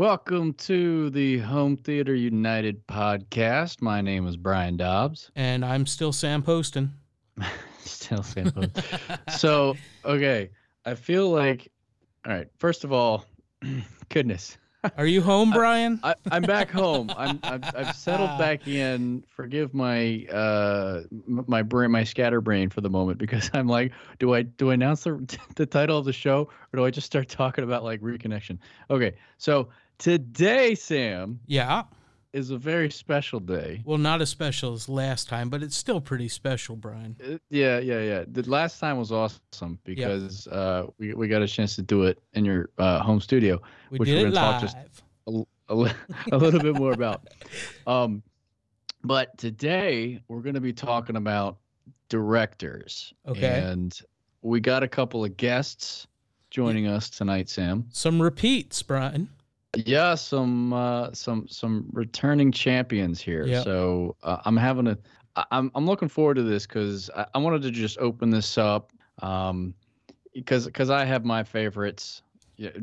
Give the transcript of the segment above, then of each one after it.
Welcome to the Home Theater United podcast. My name is Brian Dobbs. And I'm still Sam Posten. Still Sam Posten. so, okay, I feel like, all right, first of all, goodness, Are you home, Brian? I, I'm back home. I'm I've, I've settled back in. Forgive my uh my brain my scatterbrain for the moment because I'm like, do I do I announce the the title of the show or do I just start talking about like reconnection? Okay, so today, Sam, yeah. is a very special day. Well, not as special as last time, but it's still pretty special, Brian. Uh, Yeah, yeah, yeah. The last time was awesome because uh we we got a chance to do it in your uh, home studio. We Which did we're gonna talk just- a, a, a little bit more about. Um, but today we're going to be talking about directors. Okay. And we got a couple of guests joining us tonight, Sam. Some repeats, Brian. Yeah, some uh, some some returning champions here. Yep. So uh, I'm having a I'm I'm looking forward to this because I, I wanted to just open this up um, because because I have my favorites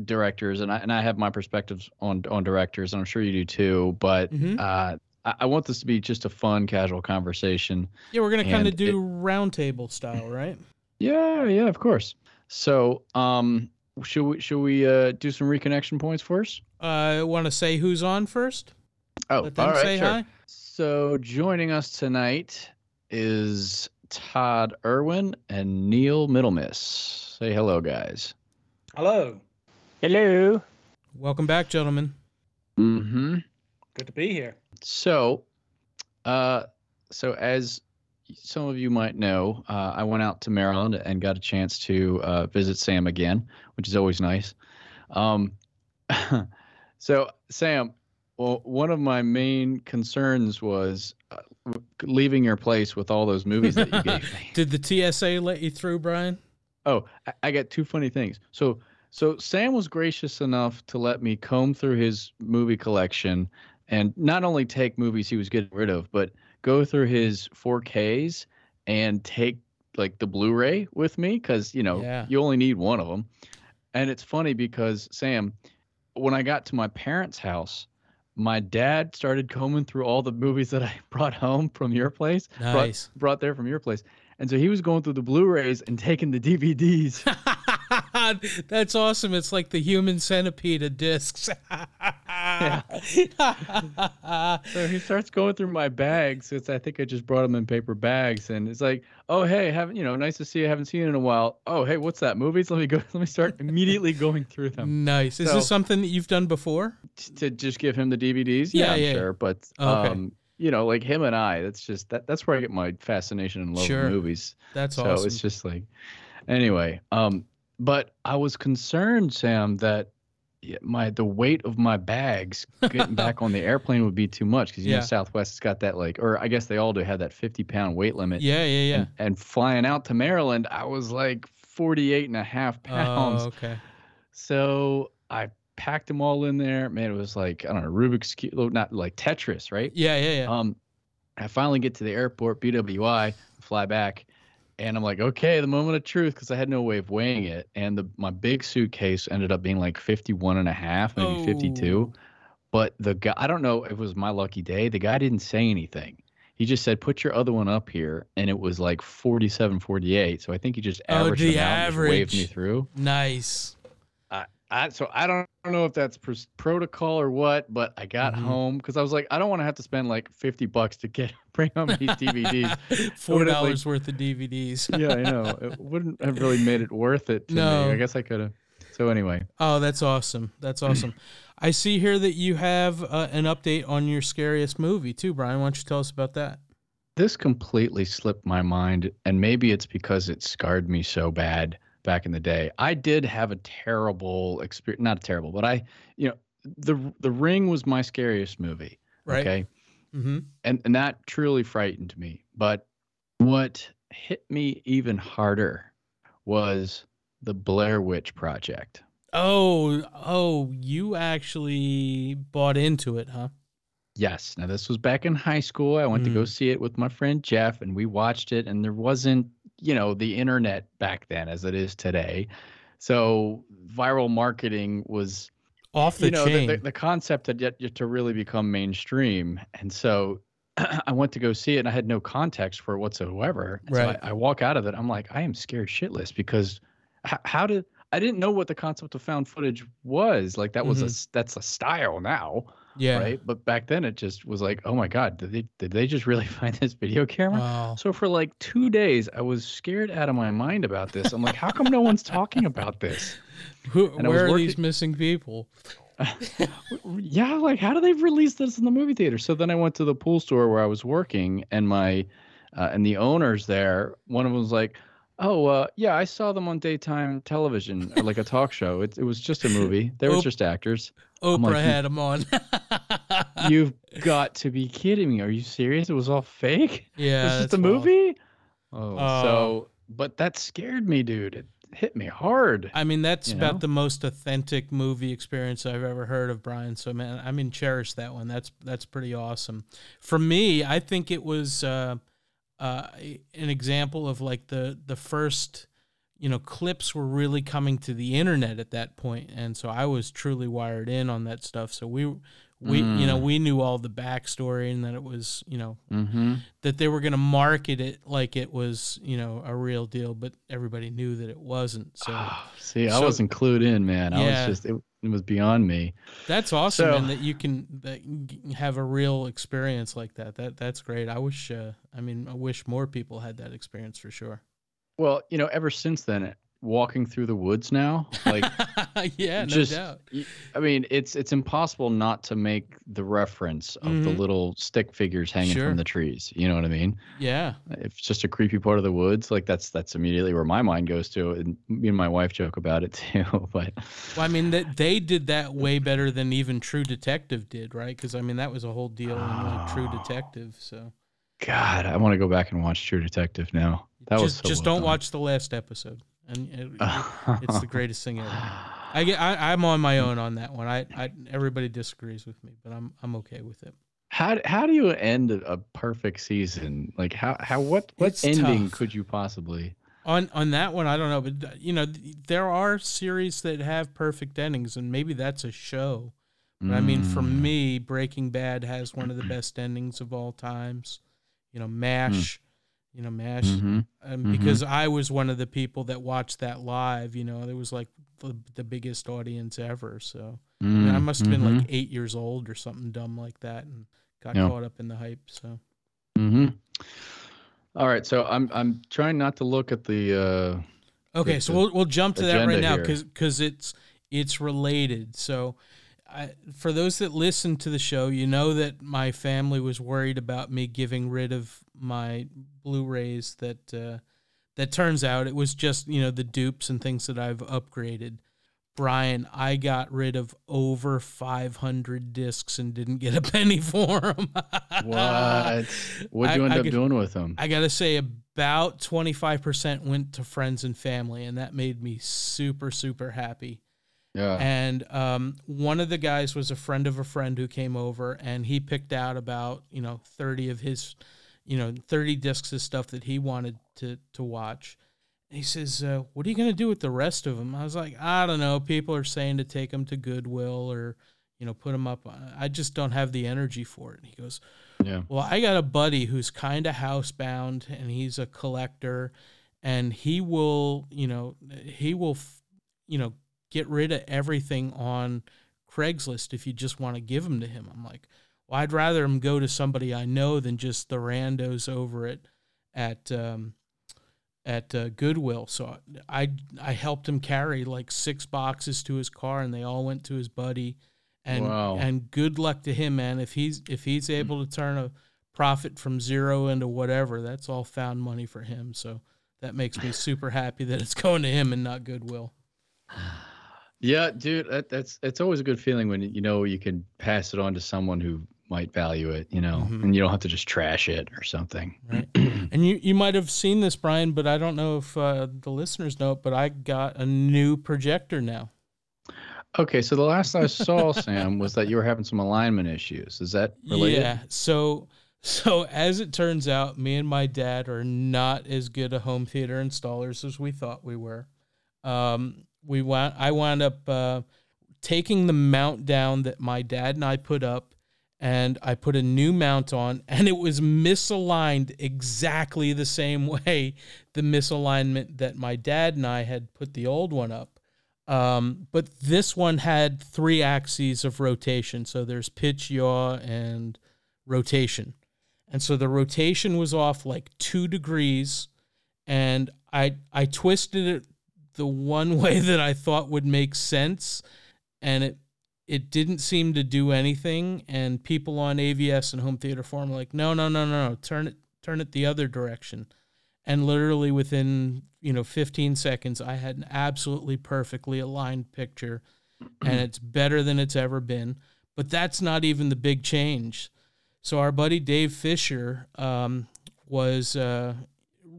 directors and I and I have my perspectives on on directors and I'm sure you do too. But Mhm. uh, I, I want this to be just a fun, casual conversation. Yeah, we're gonna kind of do roundtable style, right? Yeah, yeah, of course. So um, should we should we uh, do some reconnection points first? Uh, want to say who's on first? Oh, Let them all right, say sure. hi. So joining us tonight is Todd Erwin and Neil Middlemiss. Say hello, guys. Hello. Hello. Welcome back, gentlemen. Mm-hmm. Good to be here. So, uh, so as some of you might know, uh, I went out to Maryland and got a chance to uh, visit Sam again, which is always nice. Um, so, Sam, well, one of my main concerns was uh, leaving your place with all those movies that you gave me. Did the TSA let you through, Brian? Oh, I, I got two funny things. So, so Sam was gracious enough to let me comb through his movie collection and not only take movies he was getting rid of, but go through his 4Ks and take like the Blu-ray with me because you know Yeah. you only need one of them. And it's funny because Sam, when I got to my parents' house, my dad started combing through all the movies that I brought home from your place, brought- Nice. brought there from your place. And so he was going through the Blu-rays and taking the DVDs. That's awesome. It's like the human centipede of discs. So he starts going through my bags. It's I think I just brought them in paper bags, and it's like, oh hey, haven't you know, nice to see you. I haven't seen you in a while. Oh hey, what's that? Movies? Let me go. Let me start immediately going through them nice. Is So- this something that you've done before? t- to just give him the DVDs. Yeah, Yeah, yeah. sure. But Oh, okay. um, you know, like him and I, that's just that. That's where I get my fascination and love Sure. of movies. That's so awesome. it's just like, anyway. Um, but I was concerned, Sam, that yeah, my the weight of my bags getting back on the airplane would be too much because you Yeah. know Southwest has got that like, or I guess they all do have that 50 pound weight limit. yeah, yeah, yeah. And, and flying out to Maryland, I was like 48 and a half pounds. Oh, okay. So I packed them all in there. Man, it was like I don't know Rubik's cube, not like Tetris, right? Yeah, yeah, yeah. Um, I finally get to the airport, BWI, fly back, and I'm like, okay, the moment of truth, because I had no way of weighing it, and the my big suitcase ended up being like 51 and a half, maybe 52. Oh. But the guy, I don't know if it was my lucky day. The guy didn't say anything. He just said, put your other one up here, and it was like 47, 48. So I think he just Oh, averaged the them out waved me through. Nice. I so I don't, I don't know if that's pros- protocol or what, but I got Mhm. home because I was like, I don't want to have to spend like fifty bucks to get bring home these DVDs. Four would've, like- dollars worth of DVDs. yeah, I know it wouldn't have really made it worth it to No. me. I guess I could have. So anyway, Oh, that's awesome. That's awesome. I see here that you have uh, an update on your scariest movie too, Brian. Why don't you tell us about that? this completely slipped my mind, and maybe it's because it scarred me so bad back in the day. I did have a terrible experience. Not terrible, but I, you know, the The Ring was my scariest movie. Right. Okay. Mm-hmm. and and that truly frightened me. But what hit me even harder was the Blair Witch Project. Oh, oh, you actually bought into it, huh? Yes. Now this was back in high school. I went to go Mm. see it with my friend Jeff, and we watched it. And there wasn't, you know, the internet back then as it is today. So viral marketing was Off the you know, chain. The, the, the concept had yet, yet to really become mainstream, and so I went to go see it, and I had no context for it whatsoever. And Right. So I, I walk out of it, I'm like, I am scared shitless because h- how did I didn't know what the concept of found footage was. Like that was a Mhm. s- that's a style now, yeah. right? But back then it just was like, oh my god, did they did they just really find this video camera? Wow. So for like two days, I was scared out of my mind about this. I'm like, how come no one's talking about this? Who, and where are working- these missing people? yeah, like how do they release this in the movie theater? So then I went to the pool store where I was working, and my uh, and the owners there, one of them was like, "Oh, uh, yeah, I saw them on daytime television, like a talk show. It it was just a movie. They were just actors. Oprah like, had them on. You've got to be kidding me! Are you serious? It was all fake? yeah. it's just that's a wild. movie? Oh, Oh. so but that scared me, dude. It hit me hard. I mean, that's about know? the most authentic movie experience I've ever heard of, Brian. So, man, I mean, cherish that one. That's that's pretty awesome. For me, I think it was uh, uh, an example of like the the first, you know, clips were really coming to the internet at that point, and so I was truly wired in on that stuff. So we we you know Mm. we knew all the backstory and that it was you know Mm-hmm. that they were going to market it like it was you know a real deal, but everybody knew that it wasn't. So. Ah, see, I wasn't clued in, man. I was just it, it was beyond me. That's awesome, So- and that you can that have a real experience like that. That that's great. I wish. Uh, I mean, I wish more people had that experience for sure. Well, you know, ever since then, walking through the woods now, like yeah, no just- doubt. y- I mean, it's it's impossible not to make the reference of the Mhm. little stick figures hanging Sure. from the trees. You know what I mean? Yeah, If it's just a creepy part of the woods, like that's that's immediately where my mind goes to. And me and my wife joke about it too. But well, I mean that they did that way better than even True Detective did, right? Because I mean that was a whole deal in like True. Detective. So God, I want to go back and watch True Detective now. That just was so just well don't done. watch the last episode, and it, it's the greatest thing ever. I get I, I'm on my own on that one. I, I everybody disagrees with me, but I'm I'm okay with it. How how do you end a perfect season? Like how how what what It's ending tough. could you possibly? on on that one i don't know but uh, you know there are series that have perfect endings and maybe that's a show but i mean for Mm. me breaking bad has one of the best endings of all times you know mash you know mash Mhm. um, Mhm. because i was one of the people that watched that live you know it was like the, the biggest audience ever so I, mean, I Mm, must have been like eight years old or something dumb like that and got Yeah. caught up in the hype so hmm All right, so I'm I'm trying not to look at the. uh Okay, the- so we'll we'll jump to that right now because because it's it's related. So, I, for those that listen to the show, you know that my family was worried about me giving rid of my Blu-rays. That uh, that turns out it was just you know the dupes and things that I've upgraded. Brian, I got rid of over 500 discs and didn't get a penny for them. What? What'd you I- end I up doing with them? I gotta say, about 25% went to friends and family, and that made me super, super happy. Yeah. And um, one of the guys was a friend of a friend who came over, and he picked out about you know 30 of his, you know, 30 discs of stuff that he wanted to to watch. He says, uh, "What are you gonna do with the rest of them?" I was like, "I don't know. People are saying to take them to Goodwill or." You know, put them up. I just don't have the energy for it. And he goes, yeah. well, I got a buddy who's kind of housebound and he's a collector and he will, you know, he will, you know, get rid of everything on Craigslist if you just want to give them to him. I'm like, well, I'd rather him go to somebody I know than just the randos over it at, um, at uh, Goodwill. So I, I helped him carry like six boxes to his car and they all went to his buddy. And, Wow. and good luck to him, man. If he's if he's able to turn a profit from zero into whatever, that's all found money for him. So that makes me super happy that it's going to him and not Goodwill. Yeah, dude, that, that's it's always a good feeling when you know you can pass it on to someone who might value it, you know, Mhm. and you don't have to just trash it or something. Right. And you you might have seen this, Brian, but I don't know if uh, the listeners know it. But I got a new projector now. Okay, so the last I saw, Sam, was that you were having some alignment issues. Is that related? Yeah. So so as it turns out, me and my dad are not as good a home theater installers as we thought we were. Um, we wound, I wound up uh, taking the mount down that my dad and I put up and I put a new mount on and it was misaligned exactly the same way the misalignment that my dad and I had put the old one up. Um, but this one had three axes of rotation. So there's pitch, yaw, and rotation. And so the rotation was off like two degrees. And I I twisted it the one way that I thought would make sense. And it it didn't seem to do anything. And people on AVS and home theater forum were like, no, no, no, no, no, turn it turn it the other direction. And literally within you know 15 seconds i had an absolutely perfectly aligned picture and it's better than it's ever been but that's not even the big change so our buddy dave fisher um, was uh,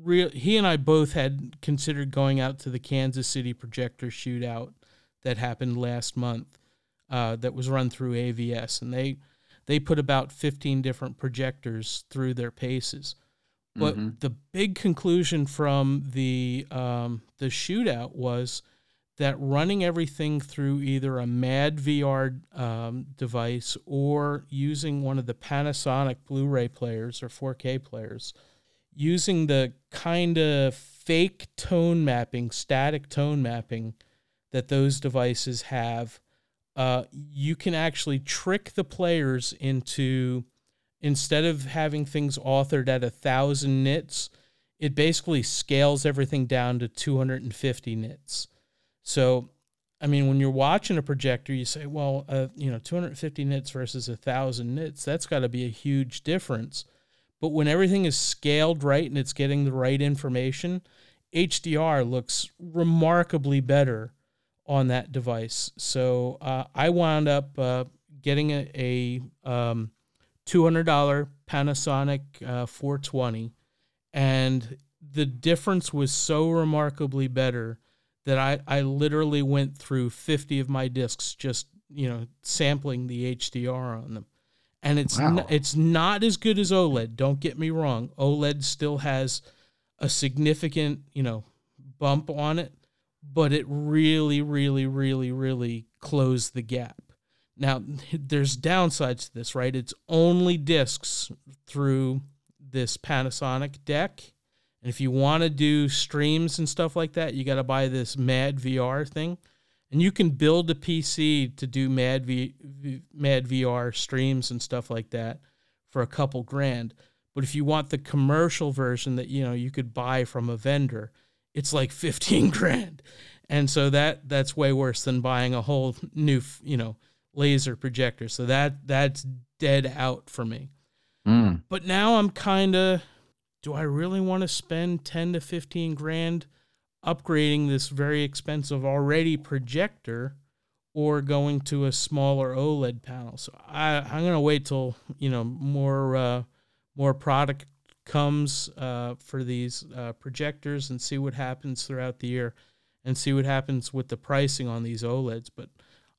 real he and i both had considered going out to the kansas city projector shootout that happened last month uh, that was run through avs and they they put about 15 different projectors through their paces but Mm-hmm. the big conclusion from the um, the shootout was that running everything through either a madVR um, device or using one of the Panasonic Blu-ray players or 4K players, using the kind of fake tone mapping, static tone mapping that those devices have, uh, you can actually trick the players into instead of having things authored at a thousand nits, it basically scales everything down to 250 nits. So, I mean, when you're watching a projector, you say, well, uh, you know, 250 nits versus a thousand nits, that's got to be a huge difference. But when everything is scaled right and it's getting the right information, HDR looks remarkably better on that device. So uh, I wound up uh, getting a, a um, $200 Panasonic uh, 420 and the difference was so remarkably better that I, I literally went through 50 of my discs just you know sampling the HDR on them and it's Wow. n- it's not as good as OLED don't get me wrong OLED still has a significant you know bump on it but it really really really really closed the gap now, there's downsides to this, right? It's only discs through this Panasonic deck. And if you want to do streams and stuff like that, you got to buy this madVR thing. And you can build a PC to do Mad, v, madVR streams and stuff like that for a couple grand. But if you want the commercial version that you know you could buy from a vendor, it's like 15 grand. And so that that's way worse than buying a whole new, you know, laser projector. So that that's dead out for me. Mm. But now I'm kind of do I really want to spend 10 to 15 grand upgrading this very expensive already projector or going to a smaller OLED panel? So I I'm going to wait till, you know, more uh more product comes uh, for these uh, projectors and see what happens throughout the year and see what happens with the pricing on these OLEDs. But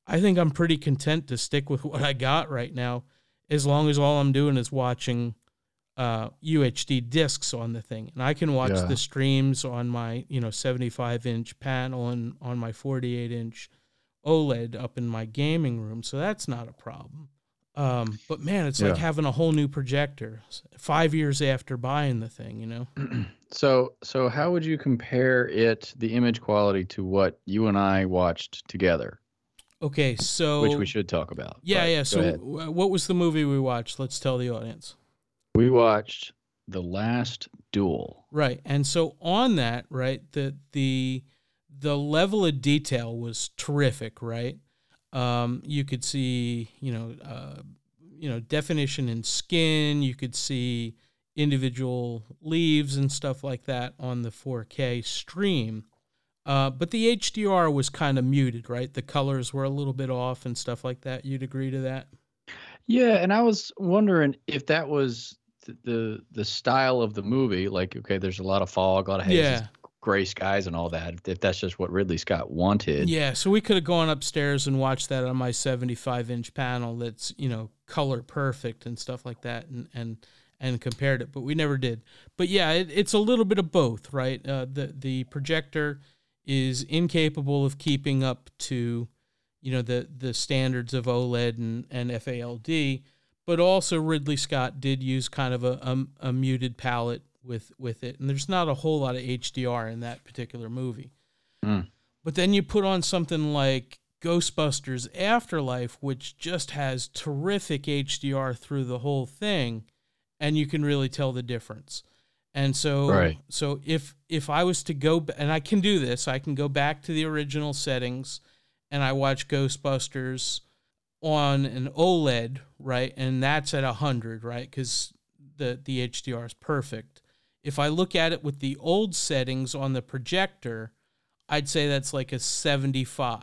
I think I'm pretty content to stick with what I got right now, as long as all I'm doing is watching uh, UHD discs on the thing, and I can watch Yeah. the streams on my you know 75 inch panel and on my 48 inch OLED up in my gaming room, so that's not a problem. Um, but man, it's like having a whole new projector five years after buying the thing, you know. So, so how would you compare it, the image quality, to what you and I watched together, Okay, so which we should talk about? yeah, yeah. So, ahead. what was the movie we watched? Let's tell the audience. We watched The Last Duel. Right. And so on that, right, the the the level of detail was terrific, right? Um, you could see, you know, uh, you know, definition in skin. You could see individual leaves and stuff like that on the 4K stream. Uh, but the HDR was kind of muted, right? The colors were a little bit off and stuff like that. You'd agree to that? Yeah, and I was wondering if that was the the style of the movie. Like, okay, there's a lot of fog, a lot of haze, Yeah. gray skies, and all that. If that's just what Ridley Scott wanted. Yeah, so we could have gone upstairs and watched that on my 75 inch panel that's, you know, color perfect and stuff like that and and and compared it, but we never did. But yeah, it, it's a little bit of both, right? Uh, the the projector is incapable of keeping up to, you know the the standards of OLED and and FALD, but also Ridley Scott did use kind of a, a, a muted palette with with it, and there's not a whole lot of HDR in that particular movie. Mm. But then you put on something like Ghostbusters Afterlife, which just has terrific HDR through the whole thing, and you can really tell the difference. And so, Right. so if if I was to go, and I can do this, I can go back to the original settings, and I watch Ghostbusters on an OLED, right, and that's at hundred, right, because the the HDR is perfect. If I look at it with the old settings on the projector, I'd say that's like a 75.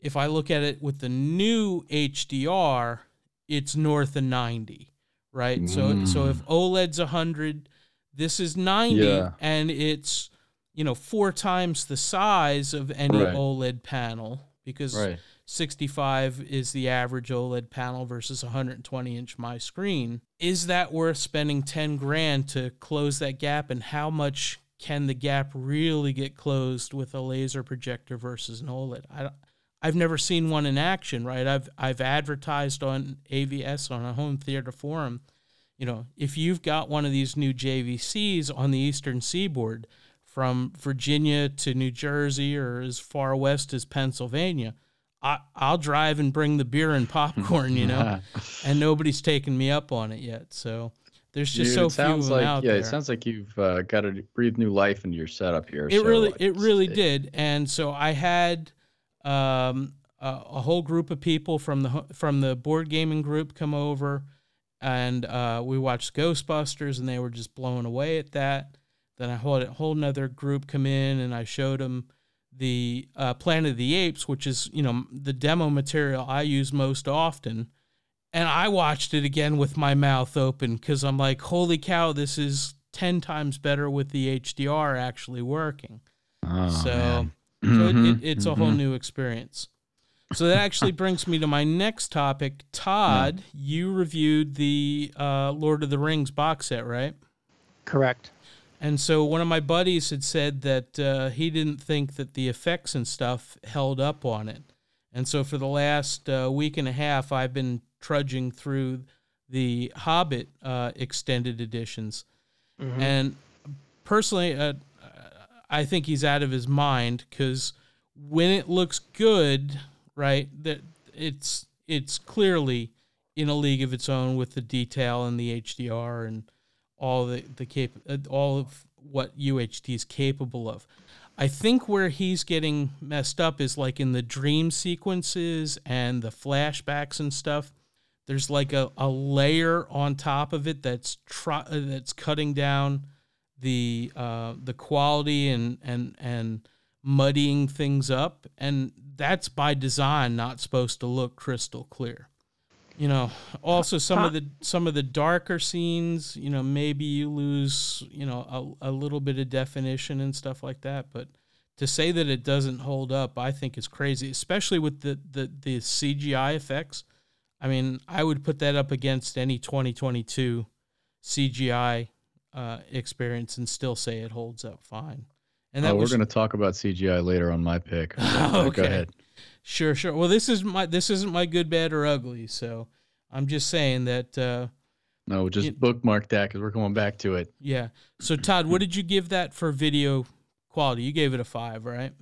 If I look at it with the new HDR, it's north of 90, right? So so if mm. OLED's 100, this is 90 Yeah. and it's you know four times the size of any Right. OLED panel because Right. 65 is the average OLED panel versus 120 inch my screen. Is that worth spending 10 grand to close that gap? And how much can the gap really get closed with a laser projector versus an OLED? I, I've never seen one in action, right? I've I've advertised on AVS on a home theater forum. You know, if you've got one of these new JVCs on the Eastern Seaboard, from Virginia to New Jersey or as far west as Pennsylvania, I, I'll drive and bring the beer and popcorn, you know, and nobody's taken me up on it yet. So there's just Dude, so it few of sounds them like out yeah, there. it sounds like you've uh, got to breathe new life into your setup here. it so really, it really did. And so I had um, a, a whole group of people from the from the board gaming group come over, and uh, we watched Ghostbusters, and they were just blown away at that. Then I had a whole another group come in, and I showed them the uh, Planet of the Apes, which is you know the demo material I use most often. And I watched it again with my mouth open because I'm like, holy cow, this is 10 times better with the HDR actually working. Oh, so man. so it, it, Mhm, it's a whole mhm. new experience. So that actually brings me to my next topic. Todd, you reviewed the uh, Lord of the Rings box set, right? Correct. And so one of my buddies had said that uh, he didn't think that the effects and stuff held up on it. And so for the last uh, week and a half, I've been trudging through the Hobbit uh, extended editions. Mhm. And personally, uh, I think he's out of his mind because when it looks good, right, that it's it's clearly in a league of its own with the detail and the HDR and all the the cap- uh, all of what UHD is capable of. I think where he's getting messed up is like in the dream sequences and the flashbacks and stuff. There's like a, a layer on top of it that's uh, that's cutting down the uh, the quality and and and muddying things up, and that's by design not supposed to look crystal clear. You know, also some of the some of the darker scenes, you know, maybe you lose, you know, a, a little bit of definition and stuff like that, but to say that it doesn't hold up, I think is crazy, especially with the the, the CGI effects. I mean, I would put that up against any 2022 CGI uh, experience and still say it holds up fine. And that oh, was we're going to talk about CGI later on my pick. Go Okay. ahead. Sure, sure. Well, this is my this isn't my good, bad, or ugly. So I'm just saying that. Uh, No, just You- bookmark that because we're going back to it. yeah. So Todd, what did you give that for video quality? You gave it a five, right?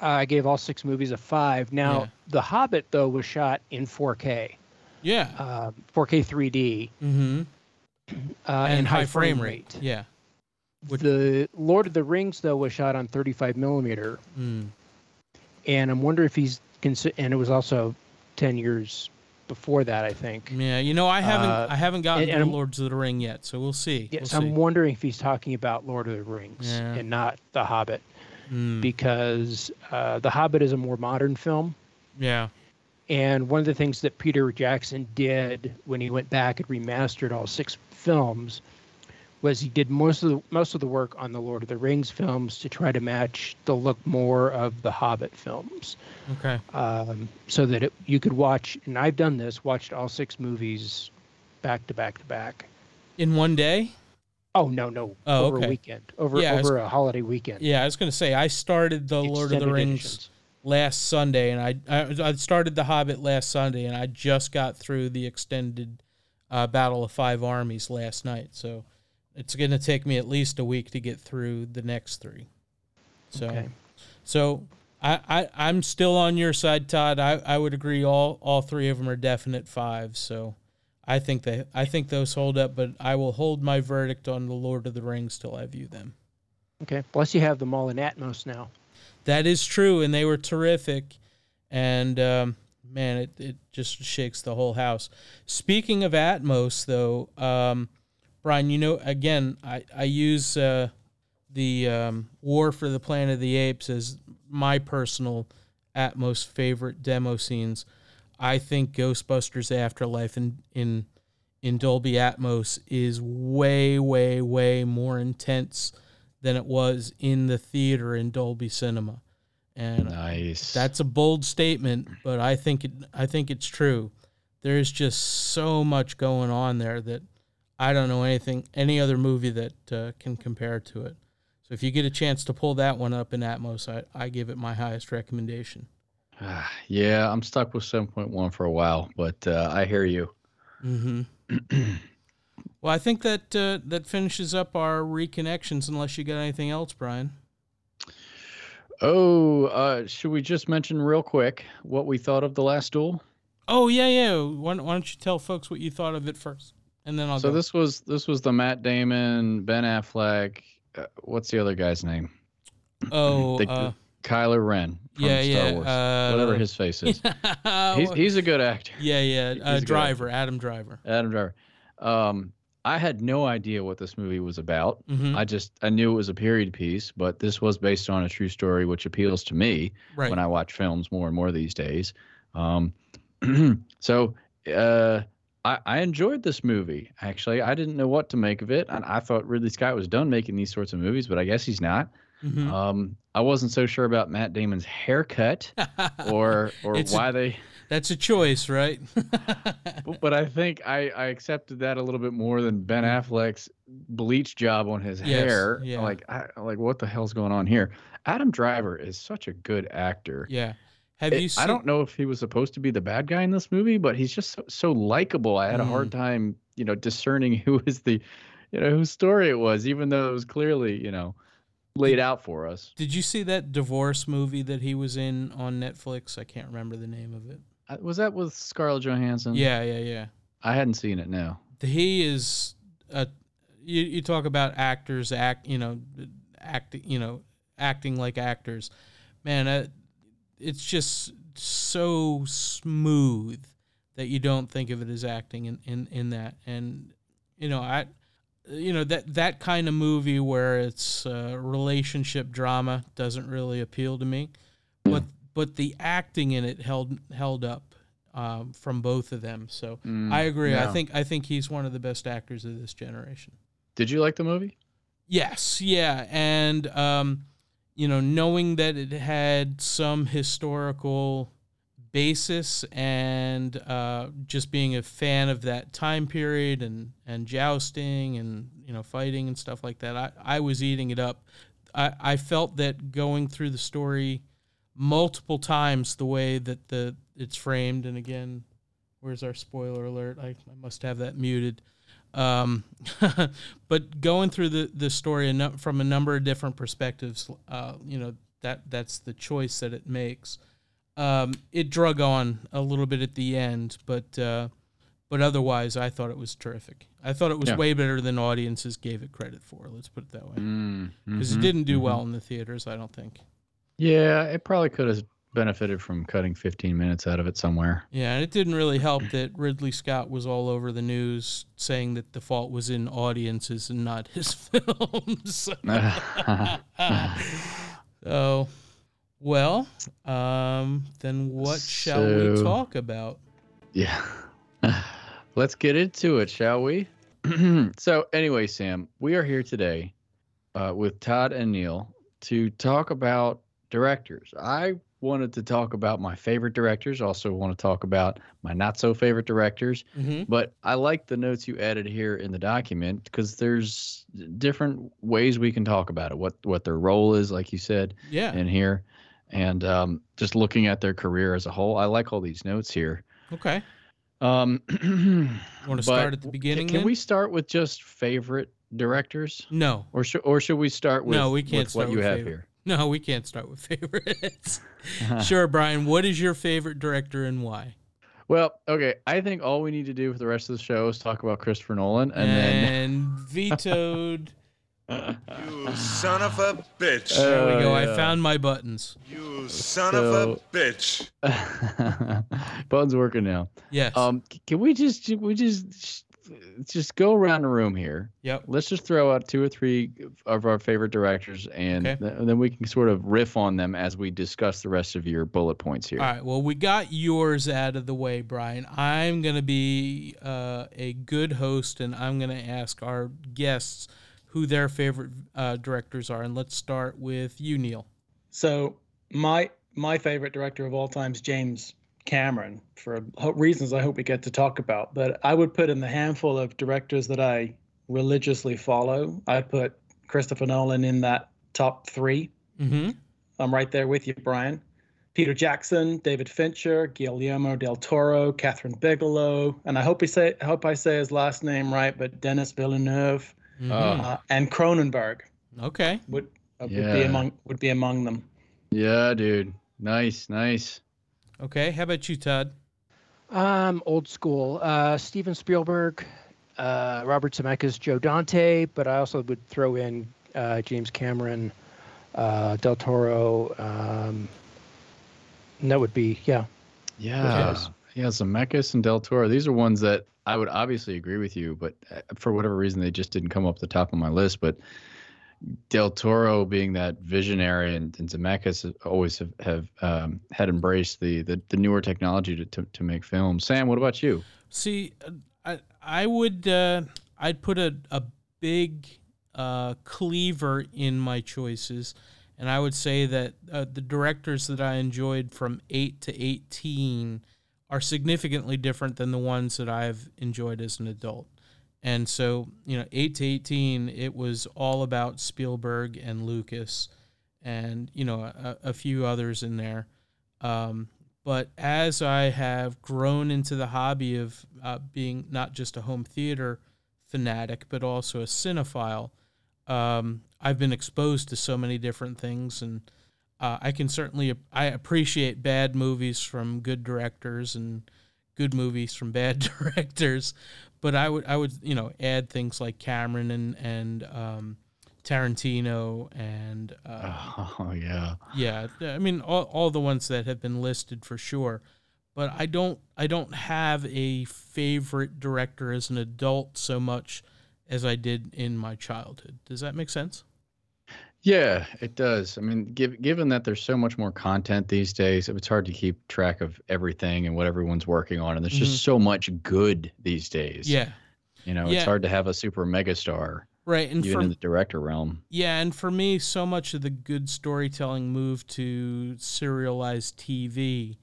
Uh, I gave all six movies a five. Now, Yeah. The Hobbit, though, was shot in 4K, Yeah. um, 4K 3D, mm-hmm. uh, and, high, frame rate. Yeah. Which- The Lord of the Rings, though, was shot on 35 millimeter, Mm. and I'm wondering if he's and it was also 10 years before that, I think. Yeah. You know, I haven't Uh, I haven't gotten and- and the Lords of the Ring yet, so we'll see. Yes, we'll see. I'm wondering if he's talking about Lord of the Rings Yeah. and not The Hobbit, Mm. because uh, The Hobbit is a more modern film. yeah. And one of the things that Peter Jackson did when he went back and remastered all six films was he did most of the most of the work on the Lord of the Rings films to try to match the look more of the Hobbit films, Okay. um, so that it, you could watch. And I've done this, watched all six movies back to back to back. In one day? Oh no, no, Oh, over okay. a weekend, over Yeah, I was- over a holiday weekend. Yeah, I was gonna say I started the Lord of the Rings editions. last Sunday, and I, I I started The Hobbit last Sunday, and I just got through the extended uh, Battle of Five Armies last night. So it's going to take me at least a week to get through the next three. So, Okay. so I, I I'm still on your side, Todd. I, I would agree. All all three of them are definite fives. So. I think they, I think those hold up, but I will hold my verdict on the Lord of the Rings till I view them. Okay. Plus, you have them all in Atmos now. That is true, and they were terrific. And um, man, it, it just shakes the whole house. Speaking of Atmos, though, um, Brian, you know, again, I I use uh, the um, War for the Planet of the Apes as my personal Atmos favorite demo scenes. I think Ghostbusters Afterlife in in in Dolby Atmos is way, way, way more intense than it was in the theater in Dolby Cinema. And Nice. that's a bold statement, but I think it I think it's true. There's just so much going on there that I don't know anything any other movie that uh, can compare to it. So if you get a chance to pull that one up in Atmos, I, I give it my highest recommendation. Ah, yeah, I'm stuck with 7.1 for a while, but uh, I hear you. Mm-hmm. well, I think that uh, that finishes up our reconnections. Unless you got anything else, Brian. Oh, uh, should we just mention real quick what we thought of the last duel? Oh yeah, yeah. Why, why don't you tell folks what you thought of it first, and then I'll so go. this was this was the Matt Damon, Ben Affleck. Uh, what's the other guy's name? oh, the- uh, Kylo Ren from yeah, Star yeah. Wars. uh, Whatever his face is. he's, he's a good actor. yeah, yeah. Uh, driver, Adam Driver. Adam Driver. Um, I had no idea what this movie was about. hmm I just I knew it was a period piece, but this was based on a true story, which appeals to me right. when I watch films more and more these days. Um, so uh, I, I enjoyed this movie. Actually, I didn't know what to make of it, and I thought Ridley Scott was done making these sorts of movies, but I guess he's not. Mhm. Um, I wasn't so sure about Matt Damon's haircut or or It's a- why they. That's a choice, right? But- But I think I, I accepted that a little bit more than Ben Affleck's bleach job on his. Yes, hair. yeah. Like I like what the hell's going on here? Adam Driver is such a good actor. yeah. Have It- you seen? I don't know if he was supposed to be the bad guy in this movie, but he's just so, so likable. I had a Mm. hard time, you know, discerning who is the, you know, whose story it was, even though it was clearly, you know, laid out for us. Did you see that divorce movie that he was in on Netflix? I can't remember the name of it. Uh, Was that with Scarlett Johansson? Yeah, yeah, yeah. I hadn't seen it. No. he is a you, you talk about actors act you know act you know acting like actors man uh, it's just so smooth that you don't think of it as acting in, in, in that. And you know i you know that that kind of movie where it's uh, relationship drama doesn't really appeal to me. But but the acting in it held held up um, from both of them. So Mm, I agree. I think I think he's one of the best actors of this generation. Did you like the movie? Yes, yeah, and um, you know, knowing that it had some historical basis and uh, just being a fan of that time period and and jousting and you know fighting and stuff like that, I I was eating it up. I I felt that going through the story multiple times the way that the it's framed and again where's our spoiler alert i, I must have that muted um, but going through the, the story from a number of different perspectives uh, you know that that's the choice that it makes um, it drug on a little bit at the end but uh, but otherwise i thought it was terrific i thought it was Yeah. way better than audiences gave it credit for let's put it that way Mm, because mhm, it didn't do mhm. well in the theaters i don't think Yeah, it probably could have benefited from cutting 15 minutes out of it somewhere. Yeah, and it didn't really help that Ridley Scott was all over the news saying that the fault was in audiences and not his films. so, well, um, then what shall we talk about? Yeah. Let's get into it, shall we? so, anyway, Sam, we are here today uh, with Todd and Neil to talk about directors. I wanted to talk about my favorite directors, also want to talk about my not so favorite directors, Mm-hmm. but I like the notes you added here in the document because there's different ways we can talk about it. What what their role is, like you said, Yeah. in here. and um, just looking at their career as a whole, I like all these notes here. Okay. Um, Want to start at the beginning? Can then? we start with just favorite directors, No. or should or should we start with No, we can't with what you with have favorite. No, we can't start with favorites. sure, Brian. What is your favorite director and why? Well, okay. I think all we need to do for the rest of the show is talk about Christopher Nolan, and then vetoed. You son of a bitch. There we Oh, go. I found my buttons. you son of a bitch. Buttons working now. Yes. Um, can we just can we just just go around the room here? yep. Let's just throw out two or three of our favorite directors, and, Okay. th- and then we can sort of riff on them as we discuss the rest of your bullet points here. All right. Well, we got yours out of the way, Brian. I'm going to be uh, a good host, and I'm going to ask our guests who their favorite uh, directors are. And let's start with you, Neil. So my my favorite director of all time is James Cameron for reasons I hope we get to talk about. But I would put in the handful of directors that I religiously follow. I put Christopher Nolan in that top three. Mm-hmm. I'm right there with you, Brian. Peter Jackson, David Fincher, Guillermo del Toro, Kathryn Bigelow, and I hope we say I hope I say his last name right, but Denis Villeneuve Mhm. Oh. uh, and Cronenberg okay. would uh, would Yeah. be among would be among them. Yeah, dude. Nice, nice. Okay. How about you, Todd? Um, old school. Uh, Steven Spielberg, uh, Robert Zemeckis, Joe Dante, but I also would throw in uh, James Cameron, uh, Del Toro. Um, and that would be yeah. Yeah, is. yeah. Zemeckis and Del Toro. These are ones that I would obviously agree with you, but uh, for whatever reason, they just didn't come up the top of my list. But Del Toro being that visionary and, and Zemeckis always have, have um, had embraced the, the the newer technology to, to to make films. Sam, what about you? See, I I would uh, I'd put a a big uh, cleaver in my choices, and I would say that uh, the directors that I enjoyed from eight to eighteen are significantly different than the ones that I've enjoyed as an adult. And so, you know, eight to eighteen, it was all about Spielberg and Lucas, and you know, a, a few others in there. Um, but as I have grown into the hobby of uh, being not just a home theater fanatic, but also a cinephile, um, I've been exposed to so many different things, and uh, I can certainly I appreciate bad movies from good directors and good movies from bad directors, but I would I would you know add things like Cameron and and um, Tarantino and uh, Oh yeah, yeah, I mean all, all the ones that have been listed for sure. But I don't I don't have a favorite director as an adult so much as I did in my childhood. Does that make sense? Yeah, it does. I mean, giv given that there's so much more content these days, it's hard to keep track of everything and what everyone's working on, and there's just so much good these days. Yeah. you know, Yeah. it's hard to have a super megastar Right. And even for in the director realm. yeah, and for me, so much of the good storytelling moved to serialized TV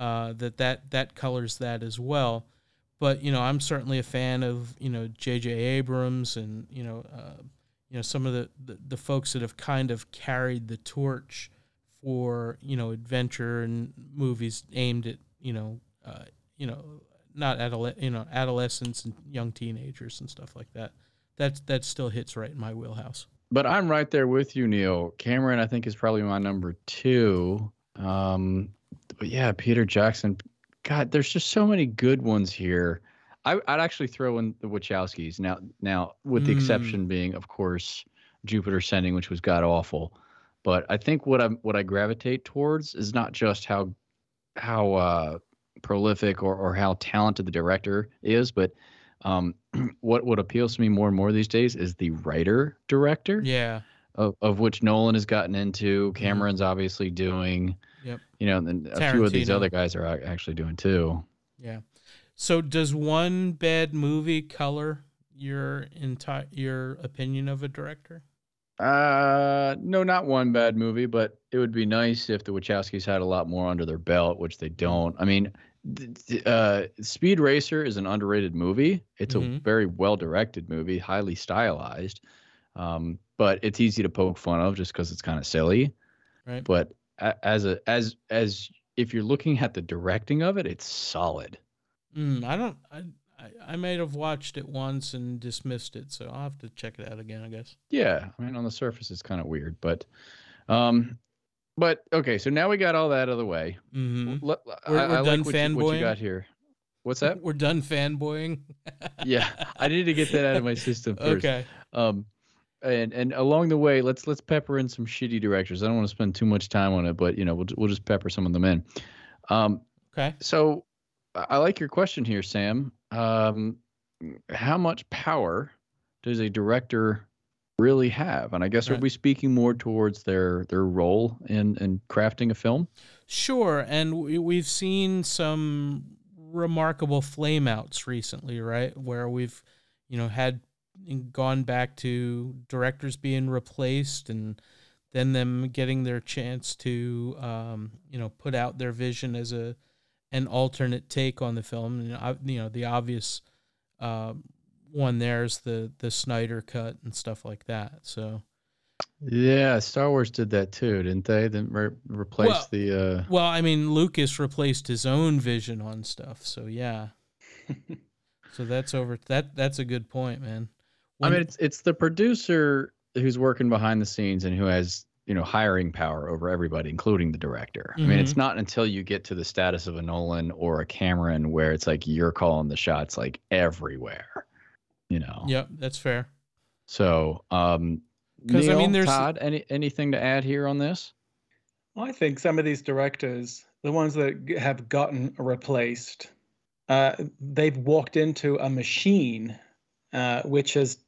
uh, that that that colors that as well. But you know, I'm certainly a fan of you know J.J. Abrams and you know uh, you know some of the, the the folks that have kind of carried the torch for you know adventure and movies aimed at you know uh, you know not adole- you know adolescents and young teenagers and stuff like that. That that still hits right in my wheelhouse. But I'm right there with you, Neil. Cameron, I think, is probably my number two. Um, but yeah, Peter Jackson. God, there's just so many good ones here. I, I'd actually throw in the Wachowskis now. Now, with the Mm. exception being, of course, Jupiter Ascending, which was god awful. But I think what I'm what I gravitate towards is not just how how uh, prolific or, or how talented the director is, but um, what what appeals to me more and more these days is the writer director Yeah. of, of which Nolan has gotten into. Cameron's obviously doing. Yep. You know, and a few of these other guys are actually doing too. Yeah. So does one bad movie color your entire your opinion of a director? Uh, no, not one bad movie, but it would be nice if the Wachowskis had a lot more under their belt, which they don't. I mean, uh, Speed Racer is an underrated movie. It's a Mhm. very well directed movie, highly stylized, um, but it's easy to poke fun of just because it's kind of silly. Right. But a- as a as as if you're looking at the directing of it, it's solid. Mm, I don't. I, I I may have watched it once and dismissed it, so I'll have to check it out again. I guess. Yeah, I mean on the surface it's kind of weird, but um but okay, so now we got all that out of the way. Mm-hmm. Let- We're- I, we're I done like what you, what you got here. What's that? We're done fanboying. Yeah, I need to get that out of my system first. Okay. Um, and and along the way, let's let's pepper in some shitty directors. I don't want to spend too much time on it, but you know we'll we'll just pepper some of them in. Um, Okay. so I like your question here, Sam. Um, how much power does a director really have? And I guess are Right. we speaking more towards their their role in in crafting a film? Sure, and we, we've seen some remarkable flameouts recently, right? Where we've, you know, had gone back to directors being replaced and then them getting their chance to, um, you know, put out their vision as a an alternate take on the film. And I- you know, the obvious uh, one there's the the Snyder cut and stuff like that. So. Yeah, Star Wars did that too, didn't they? Then re- replace Well, the. Uh, Well, I mean, Lucas replaced his own vision on stuff, so yeah. so that's over. That that's a good point, man. I mean, it's it's the producer who's working behind the scenes and who has you know hiring power over everybody, including the director. I mean, it's not until you get to the status of a Nolan or a Cameron where it's like you're calling the shots like everywhere. You know. yep, that's fair. So, um, 'Cause, I Neil, mean, there's- Todd, any anything to add here on this? I think some of these directors, the ones that have gotten replaced, uh, they've walked into a machine, uh, which has,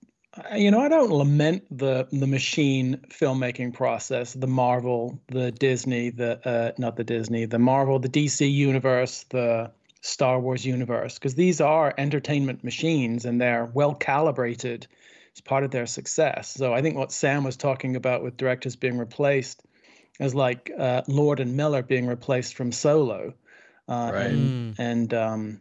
you know, I don't lament the the machine filmmaking process, the Marvel, the Disney, the uh, not the Disney, the Marvel, the DC universe, the Star Wars universe, because these are entertainment machines and they're well calibrated. It's part of their success. So I think what Sam was talking about with directors being replaced is like uh, Lord and Miller being replaced from Solo, uh, Right. and, and um,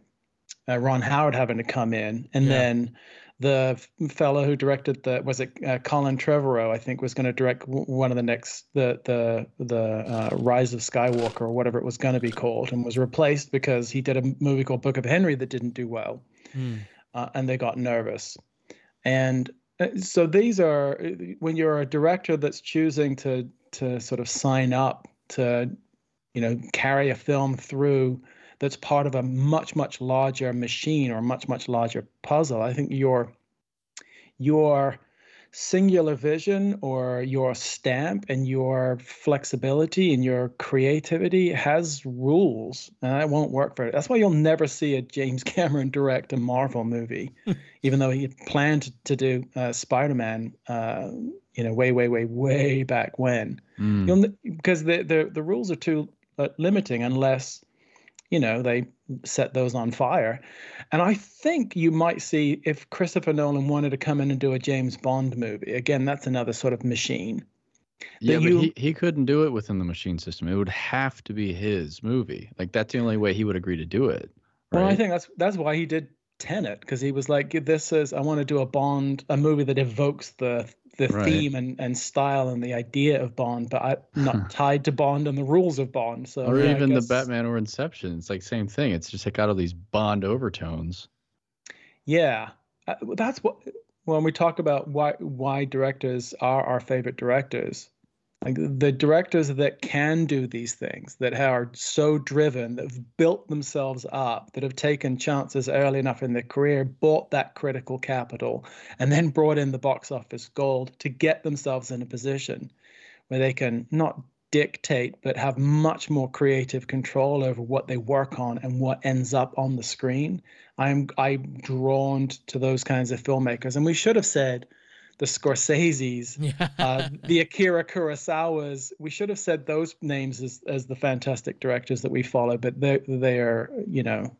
uh, Ron Howard having to come in, and Yeah. then the fellow who directed the was it uh, Colin Trevorrow I think was going to direct w- one of the next the the the uh, Rise of Skywalker or whatever it was going to be called, and was replaced because he did a movie called Book of Henry that didn't do well Hmm. uh, and they got nervous. And uh, so these are uh, when you're a director that's choosing to to sort of sign up to, you know, carry a film through that's part of a much much larger machine or much much larger puzzle. I think your your singular vision or your stamp and your flexibility and your creativity has rules and that won't work for it. That's why you'll never see a James Cameron direct a Marvel movie, even though he planned to do uh, Spider-Man, uh, you know, way, way, way, way back when. Mm. Because the the the rules are too uh, limiting unless you know they set those on fire. And I think you might see if Christopher Nolan wanted to come in and do a James Bond movie. Again, that's another sort of machine. Yeah, but you- he, he couldn't do it within the machine system. It would have to be his movie. Like that's the only way he would agree to do it. Well, I think that's that's why he did Tenet because he was like, "This is I want to do a Bond, a movie that evokes the the Right. theme and, and style and the idea of Bond, but I'm not tied to Bond and the rules of Bond." So or yeah, even guess- the Batman or Inception. It's like same thing. It's just like got all these Bond overtones. Yeah, uh, that's what when we talk about why why directors are our favorite directors. Like the directors that can do these things, that are so driven, that have built themselves up, that have taken chances early enough in their career, bought that critical capital, and then brought in the box office gold to get themselves in a position where they can not dictate, but have much more creative control over what they work on and what ends up on the screen. I'm I'm drawn to those kinds of filmmakers, and we should have said the Scorseses, Yeah. uh, the Akira Kurosawas. We should have said those names as as the fantastic directors that we follow, but they they are you know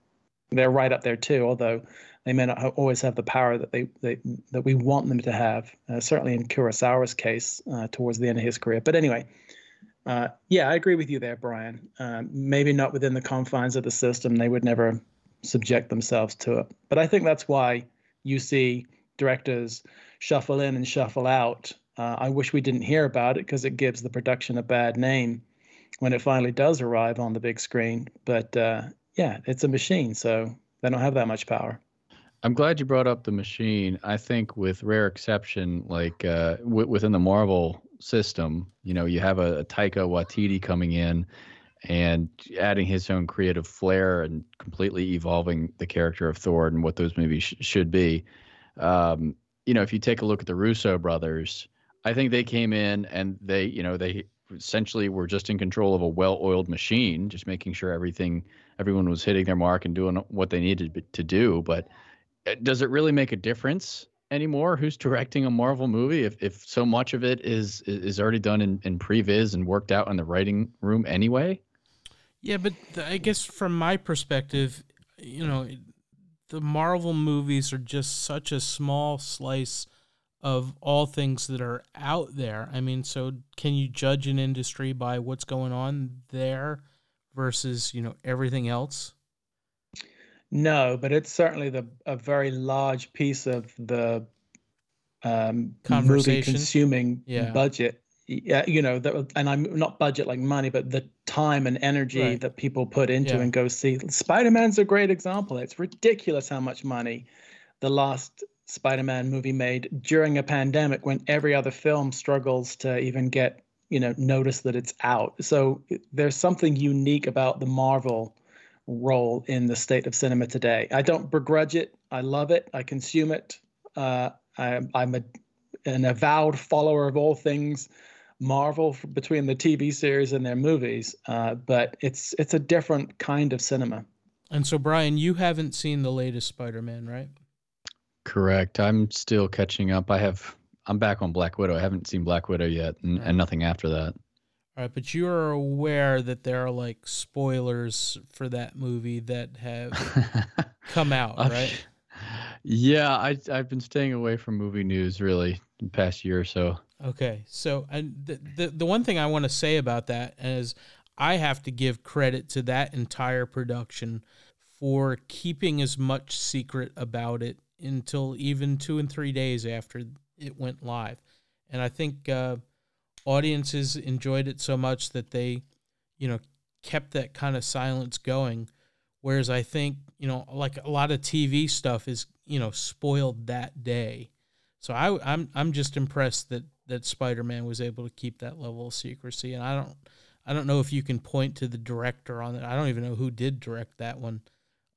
they're right up there too. Although they may not ha- always have the power that they, they that we want them to have. Uh, certainly in Kurosawa's case, uh, towards the end of his career. But anyway. Uh, yeah, I agree with you there, Brian. Uh, maybe not within the confines of the system; they would never subject themselves to it. But I think that's why you see directors shuffle in and shuffle out. Uh, I wish we didn't hear about it because it gives the production a bad name. when it finally does arrive on the big screen. But uh, yeah, it's a machine, so they don't have that much power. I'm glad you brought up the machine. I think, with rare exception, like uh, w- within the Marvel system, you know, you have a, a Taika Waititi coming in and adding his own creative flair and completely evolving the character of Thor and what those movies sh- should be. Um, you know, if you take a look at the Russo brothers, I think they came in and they, you know, they essentially were just in control of a well-oiled machine, just making sure everything, everyone was hitting their mark and doing what they needed to do. But uh, does it really make a difference anymore who's directing a Marvel movie if, if so much of it is is already done in, in previs and worked out in the writing room anyway? Yeah, but I guess from my perspective, you know, the Marvel movies are just such a small slice of all things that are out there. I mean, so can you judge an industry by what's going on there versus, you know, everything else? No, but it's certainly the a very large piece of the um, movie consuming Yeah. budget. Yeah, you know, that, and I'm not budget like money, but the time and energy Right. that people put into Yeah. and go see. Spider-Man's a great example. It's ridiculous how much money the last Spider-Man movie made during a pandemic when every other film struggles to even get, you know, notice that it's out. So there's something unique about the Marvel role in the state of cinema today. I don't begrudge it. I love it. I consume it. Uh, I, I'm a, an avowed follower of all things Marvel f- between the TV series and their movies. Uh, but it's it's a different kind of cinema. And so, Brian, you haven't seen the latest Spider-Man, right? Correct. I'm still catching up. I have. I'm back on Black Widow. I haven't seen Black Widow yet, and, Right. and nothing after that. All right, but you are aware that there are like spoilers for that movie that have come out, right? Yeah, I I've been staying away from movie news really the past year or so. Okay, so and the the, the one thing I want to say about that is I have to give credit to that entire production for keeping as much secret about it until even two and three days after it went live, and I think uh, audiences enjoyed it so much that they, you know, kept that kind of silence going. Whereas I think you know, like a lot of TV stuff is you know spoiled that day. So I, I'm I'm just impressed that that Spider-Man was able to keep that level of secrecy, and I don't I don't know if you can point to the director on it. I don't even know who did direct that one.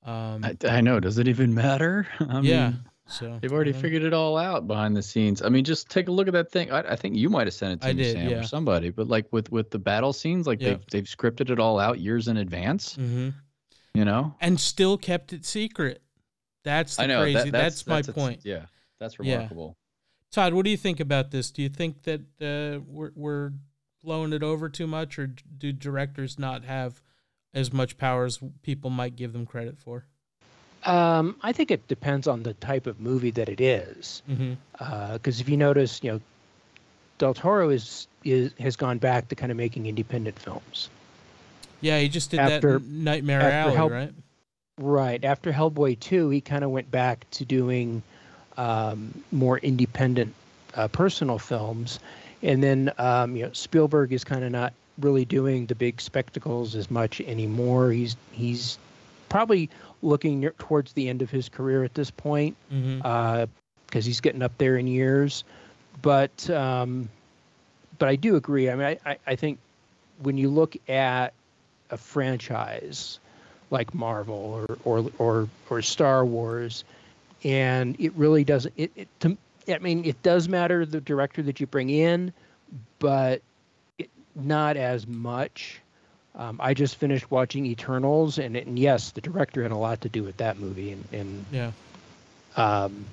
Um, I, I know. Does it even matter? I yeah, mean, so they've already figured it all out behind the scenes. I mean, just take a look at that thing. I, I think you might have sent it to I me, did, Sam, yeah. or somebody. But like with with the battle scenes, like Yeah. they've they've scripted it all out years in advance. Mhm. You know. and still kept it secret. That's the I know. crazy. that, that's, that's, my that's point. yeah, that's Yeah. remarkable. Todd, what do you think about this? Do you think that uh, we're we're blowing it over too much, or do directors not have as much power as people might give them credit for? Um, I think it depends on the type of movie that it is. Mm-hmm. Because if you notice, you know, Del Toro is is has gone back to kind of making independent films. Yeah, he just did After- that Nightmare after Alley, Hell- right? Right after Hellboy two, he kind of went back to doing um, more independent uh, personal films, and then um, you know Spielberg is kind of not really doing the big spectacles as much anymore. He's he's probably looking near, towards the end of his career at this point Mm-hmm. because he's getting up there in years. But um, but I do agree. I mean, I, I, I think when you look at a franchise like Marvel or or or, or Star Wars, and it really doesn't. It, it to, I mean, it does matter the director that you bring in, but it, not as much. Um, I just finished watching Eternals, and, and yes, the director had a lot to do with that movie, and, and Yeah. um,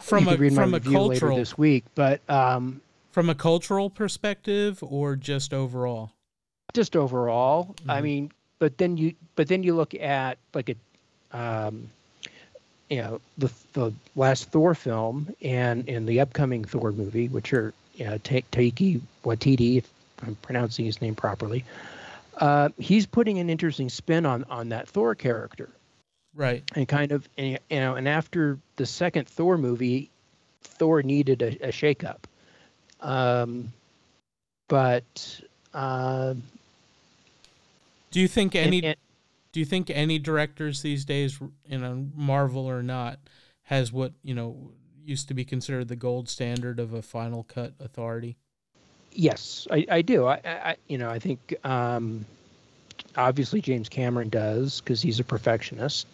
From you a read my from a review later cultural this week, but um, from a cultural perspective or just overall. just overall, I Mhm. mean, but then you but then you look at like a, um, you know, the the last Thor film and in the upcoming Thor movie, which are you know, Ta- Taiki Waititi, if I'm pronouncing his name properly. Uh, he's putting an interesting spin on on that Thor character. Right. and kind of and, you know and after the second thor movie thor needed a, a shakeup um but Uh, Do you think and- any and- do you think any directors these days, you know, Marvel or not, has what you know used to be considered the gold standard of a final cut authority? Yes, I, I do. I, I, you know, I think um, obviously James Cameron does because he's a perfectionist.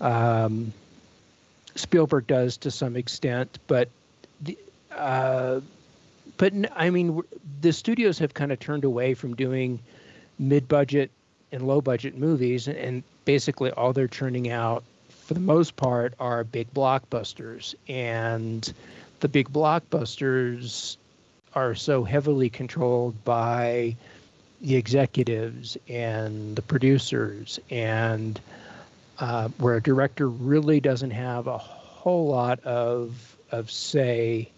Um, Spielberg does to some extent, but the, uh, but I mean, the studios have kind of turned away from doing mid-budget and low-budget movies, and, basically all they're churning out, for the most part, are big blockbusters, and the big blockbusters are so heavily controlled by the executives and the producers. And uh, where a director really doesn't have a whole lot of of say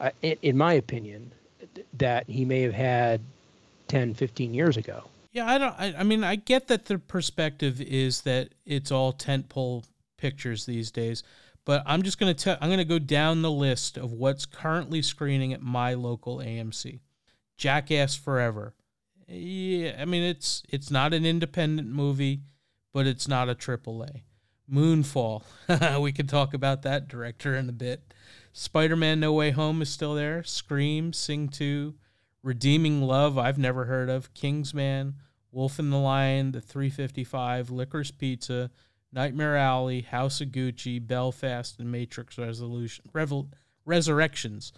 uh, in, in my opinion th- that he may have had 10 15 years ago Yeah, I don't. I, I mean, I get that the perspective is that it's all tentpole pictures these days, but I'm just gonna tell. I'm gonna go down the list of what's currently screening at my local AMC. Jackass Forever. Yeah, I mean it's it's not an independent movie, but it's not a triple A. Moonfall. we can talk about that director in a bit. Spider-Man: No Way Home is still there. Scream, Sing 2, Redeeming Love, I've never heard of. Kingsman, Wolf in the Lion, The 355, Licorice Pizza, Nightmare Alley, House of Gucci, Belfast, and Matrix Resolution, Revel, Resurrections.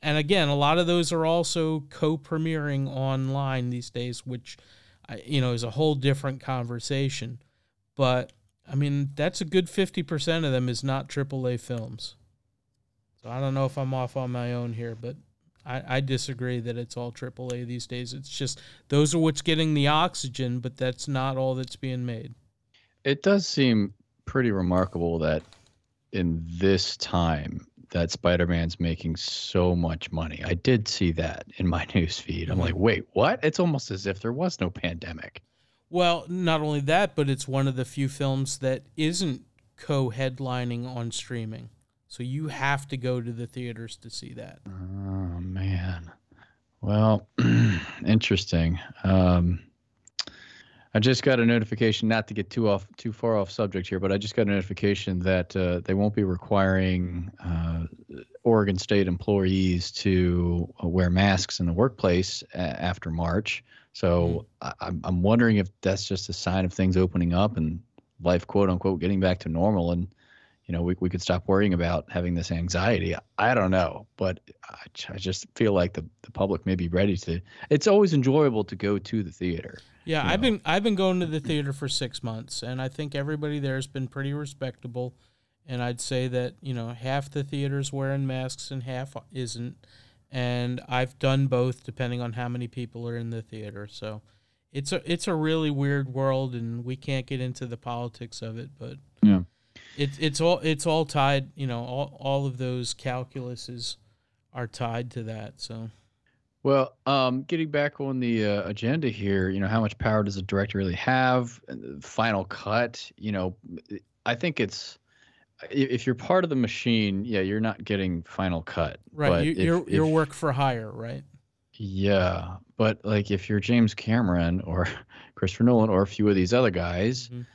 And again, a lot of those are also co-premiering online these days, which, you know, is a whole different conversation. But I mean, that's a good fifty percent of them is not AAA films. So I don't know if I'm off on my own here, but I, I disagree that it's all AAA these days. It's just those are what's getting the oxygen, but that's not all that's being made. It does seem pretty remarkable that in this time that Spider-Man's making so much money. I did see that in my news feed. I'm Mhm. like, wait, what? It's almost as if there was no pandemic. Well, not only that, but it's one of the few films that isn't co-headlining on streaming. So you have to go to the theaters to see that. Oh man. Well, interesting. Um, I just got a notification, not to get too off too far off subject here, but I just got a notification that uh, they won't be requiring uh, Oregon State employees to uh, wear masks in the workplace a- after March. So I, I'm I'm wondering if that's just a sign of things opening up and life, quote unquote, getting back to normal, and you know we we could stop worrying about having this anxiety. I don't know, but I just feel like the the public may be ready to. It's always enjoyable to go to the theater. Yeah, I've know. been I've been going to the theater for six months, and I think everybody there has been pretty respectable. And I'd say that you know half the theaters wearing masks and half isn't. And I've done both, depending on how many people are in the theater. So it's a it's a really weird world, and we can't get into the politics of it. But Yeah. It's it's all it's all tied. You know, all all of those calculuses are tied to that. So Well, um, getting back on the uh, agenda here, you know, how much power does a director really have? And the Final cut, you know, I think it's if you're part of the machine, yeah, you're not getting final cut. right, But you, if- you're you're work for hire, right? Yeah, but like if you're James Cameron or Christopher Nolan or a few of these other guys, Mhm.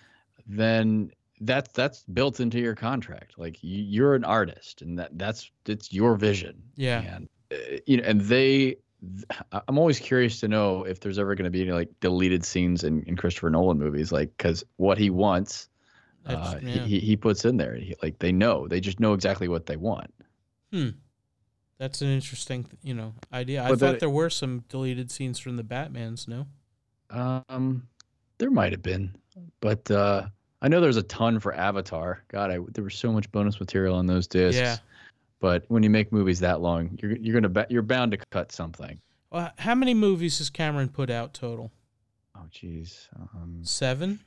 then that's that's built into your contract. Like you, you're an artist, and that that's it's your vision. Yeah. and uh, you know, and they. I'm always curious to know if there's ever going to be any like deleted scenes in, in Christopher Nolan movies, like because what he wants, uh, yeah. he, he puts in there. He, like they know, they just know exactly what they want. Hmm. That's an interesting, you know, idea. I But thought that- there were some deleted scenes from the Batman's. No, Um, there might have been, but uh, I know there's a ton for Avatar. God, I, there was so much bonus material on those discs. Yeah. But when you make movies that long, you're you're gonna ba- you're bound to cut something. well, how many movies has Cameron put out total? Oh, jeez. Um, Seven.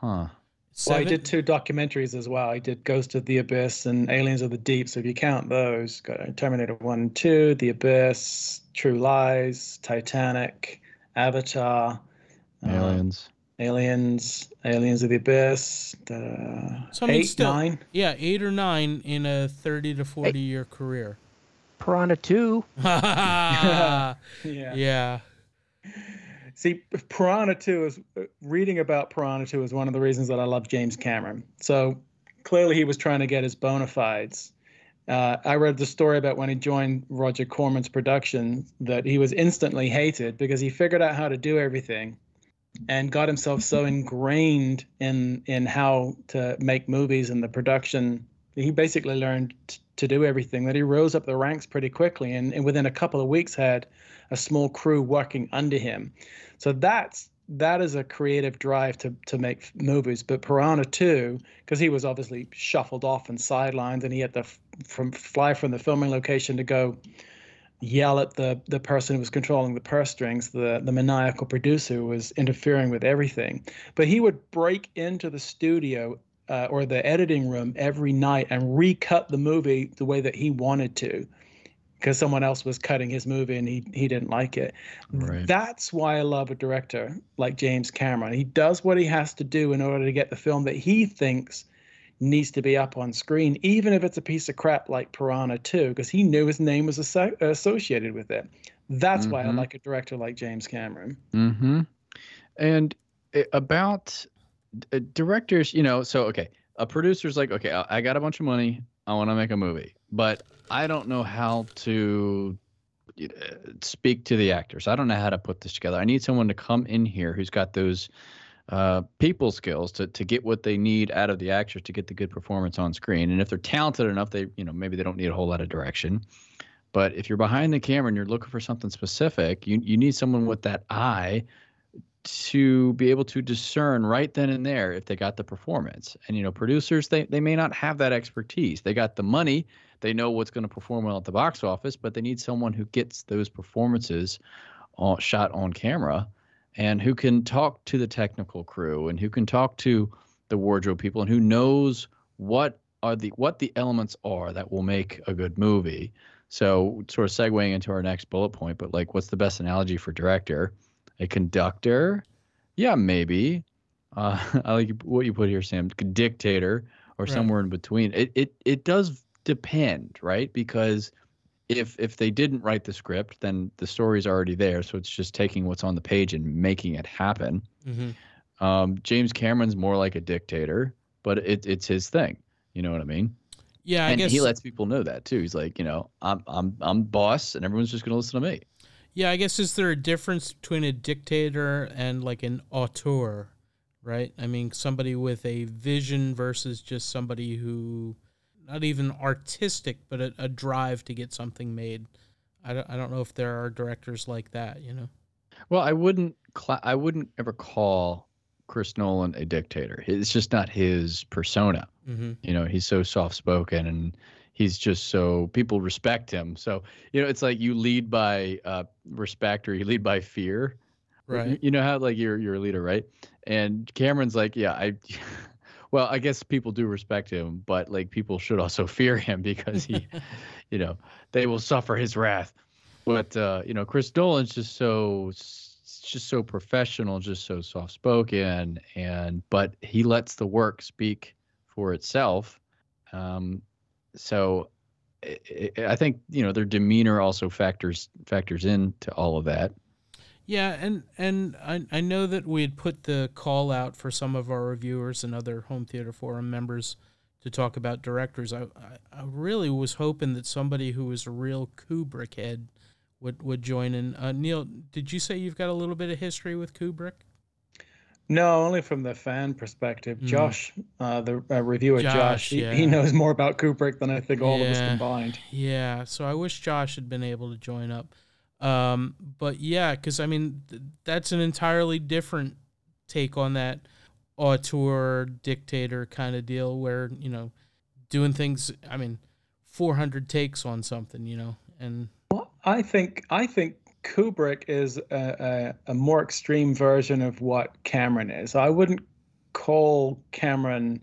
huh. Well, Seven. I did two documentaries as well. I did Ghost of the Abyss and Aliens of the Deep. So if you count those, got Terminator 1 and 2, The Abyss, True Lies, Titanic, Avatar, uh, Aliens. Aliens, Aliens of the Abyss, the So, I mean, eight, still- nine. Yeah, eight or nine in a thirty to forty year career. piranha 2 yeah. Yeah. Yeah. See, Piranha 2 is uh, reading about Piranha 2 is one of the reasons that I love James Cameron. So clearly he was trying to get his bona fides. Uh, I read the story about when he joined Roger Corman's production that he was instantly hated because he figured out how to do everything and got himself so ingrained in in how to make movies and the production. He basically learned to do everything that he rose up the ranks pretty quickly and, and within a couple of weeks had a small crew working under him. So that's that is a creative drive to to make movies. But Piranha 2, because he was obviously shuffled off and sidelined, and he had to f- from fly from the filming location to go yell at the the person who was controlling the purse strings, the the maniacal producer who was interfering with everything. But he would break into the studio uh, or the editing room every night and recut the movie the way that he wanted to because someone else was cutting his movie and he he didn't like it. Right. That's why I love a director like James Cameron. He does what he has to do in order to get the film that he thinks needs to be up on screen, even if it's a piece of crap like Piranha 2, because he knew his name was asso- associated with it. That's why I Mhm. like a director like James Cameron. Mm-hmm. And about uh, directors, you know, so okay, a producer's like, okay, I I got a bunch of money, I want to make a movie, but I don't know how to uh, speak to the actors. I don't know how to put this together. I need someone to come in here who's got those uh, people skills to to get what they need out of the actors to get the good performance on screen. And if they're talented enough, they you know maybe they don't need a whole lot of direction. But if you're behind the camera and you're looking for something specific, you you need someone with that eye to be able to discern right then and there if they got the performance. And you know, producers they they may not have that expertise. They got the money, they know what's going to perform well at the box office, but they need someone who gets those performances on, shot on camera and who can talk to the technical crew and who can talk to the wardrobe people and who knows what are the what the elements are that will make a good movie. So sort of segueing into our next bullet point, but like what's the best analogy for director? A conductor? Yeah, maybe. Uh, I like what you put here, Sam. Dictator or Right. somewhere in between. It it it does depend, right? Because if if they didn't write the script, then the story's already there. So it's just taking what's on the page and making it happen. hmm Um, James Cameron's more like a dictator, but it, it's his thing. You know what I mean? Yeah, I and guess. he lets people know that too. He's like, you know, I'm I'm I'm boss, and everyone's just gonna listen to me. Yeah, I guess is there a difference between a dictator and like an auteur, right? I mean, somebody with a vision versus just somebody who, not even artistic, but a, a drive to get something made. I don't, I don't know if there are directors like that, you know? Well, I wouldn't cla I wouldn't ever call Chris Nolan a dictator. It's just not his persona. hmm You know, he's so soft spoken and he's just so people respect him. So you know, it's like you lead by uh, respect or you lead by fear. Or you- Right. You know how like you're you're a leader, right? And Cameron's like, yeah, I. Well, I guess people do respect him, but like people should also fear him because he, you know, they will suffer his wrath. But uh, you know, Chris Nolan's just so just so professional, just so soft spoken, and but he lets the work speak for itself. Um, so I, think you know their demeanor also factors factors into all of that. Yeah, and and I I know that we had put the call out for some of our reviewers and other home theater forum members to talk about directors. I I, I really was hoping that somebody who was a real Kubrick head would would join in. Uh, Neil, did you say you've got a little bit of history with Kubrick? No, only from the fan perspective. Mm. Josh, uh, the uh, reviewer Josh, Josh, he, yeah. he knows more about Kubrick than I think all of us combined. Yeah, so I wish Josh had been able to join up. Um, but yeah, because I mean, th- that's an entirely different take on that auteur dictator kind of deal where, you know, doing things, I mean, 400 takes on something, you know, and Well, I think I think Kubrick is a, a, a more extreme version of what Cameron is. I wouldn't call Cameron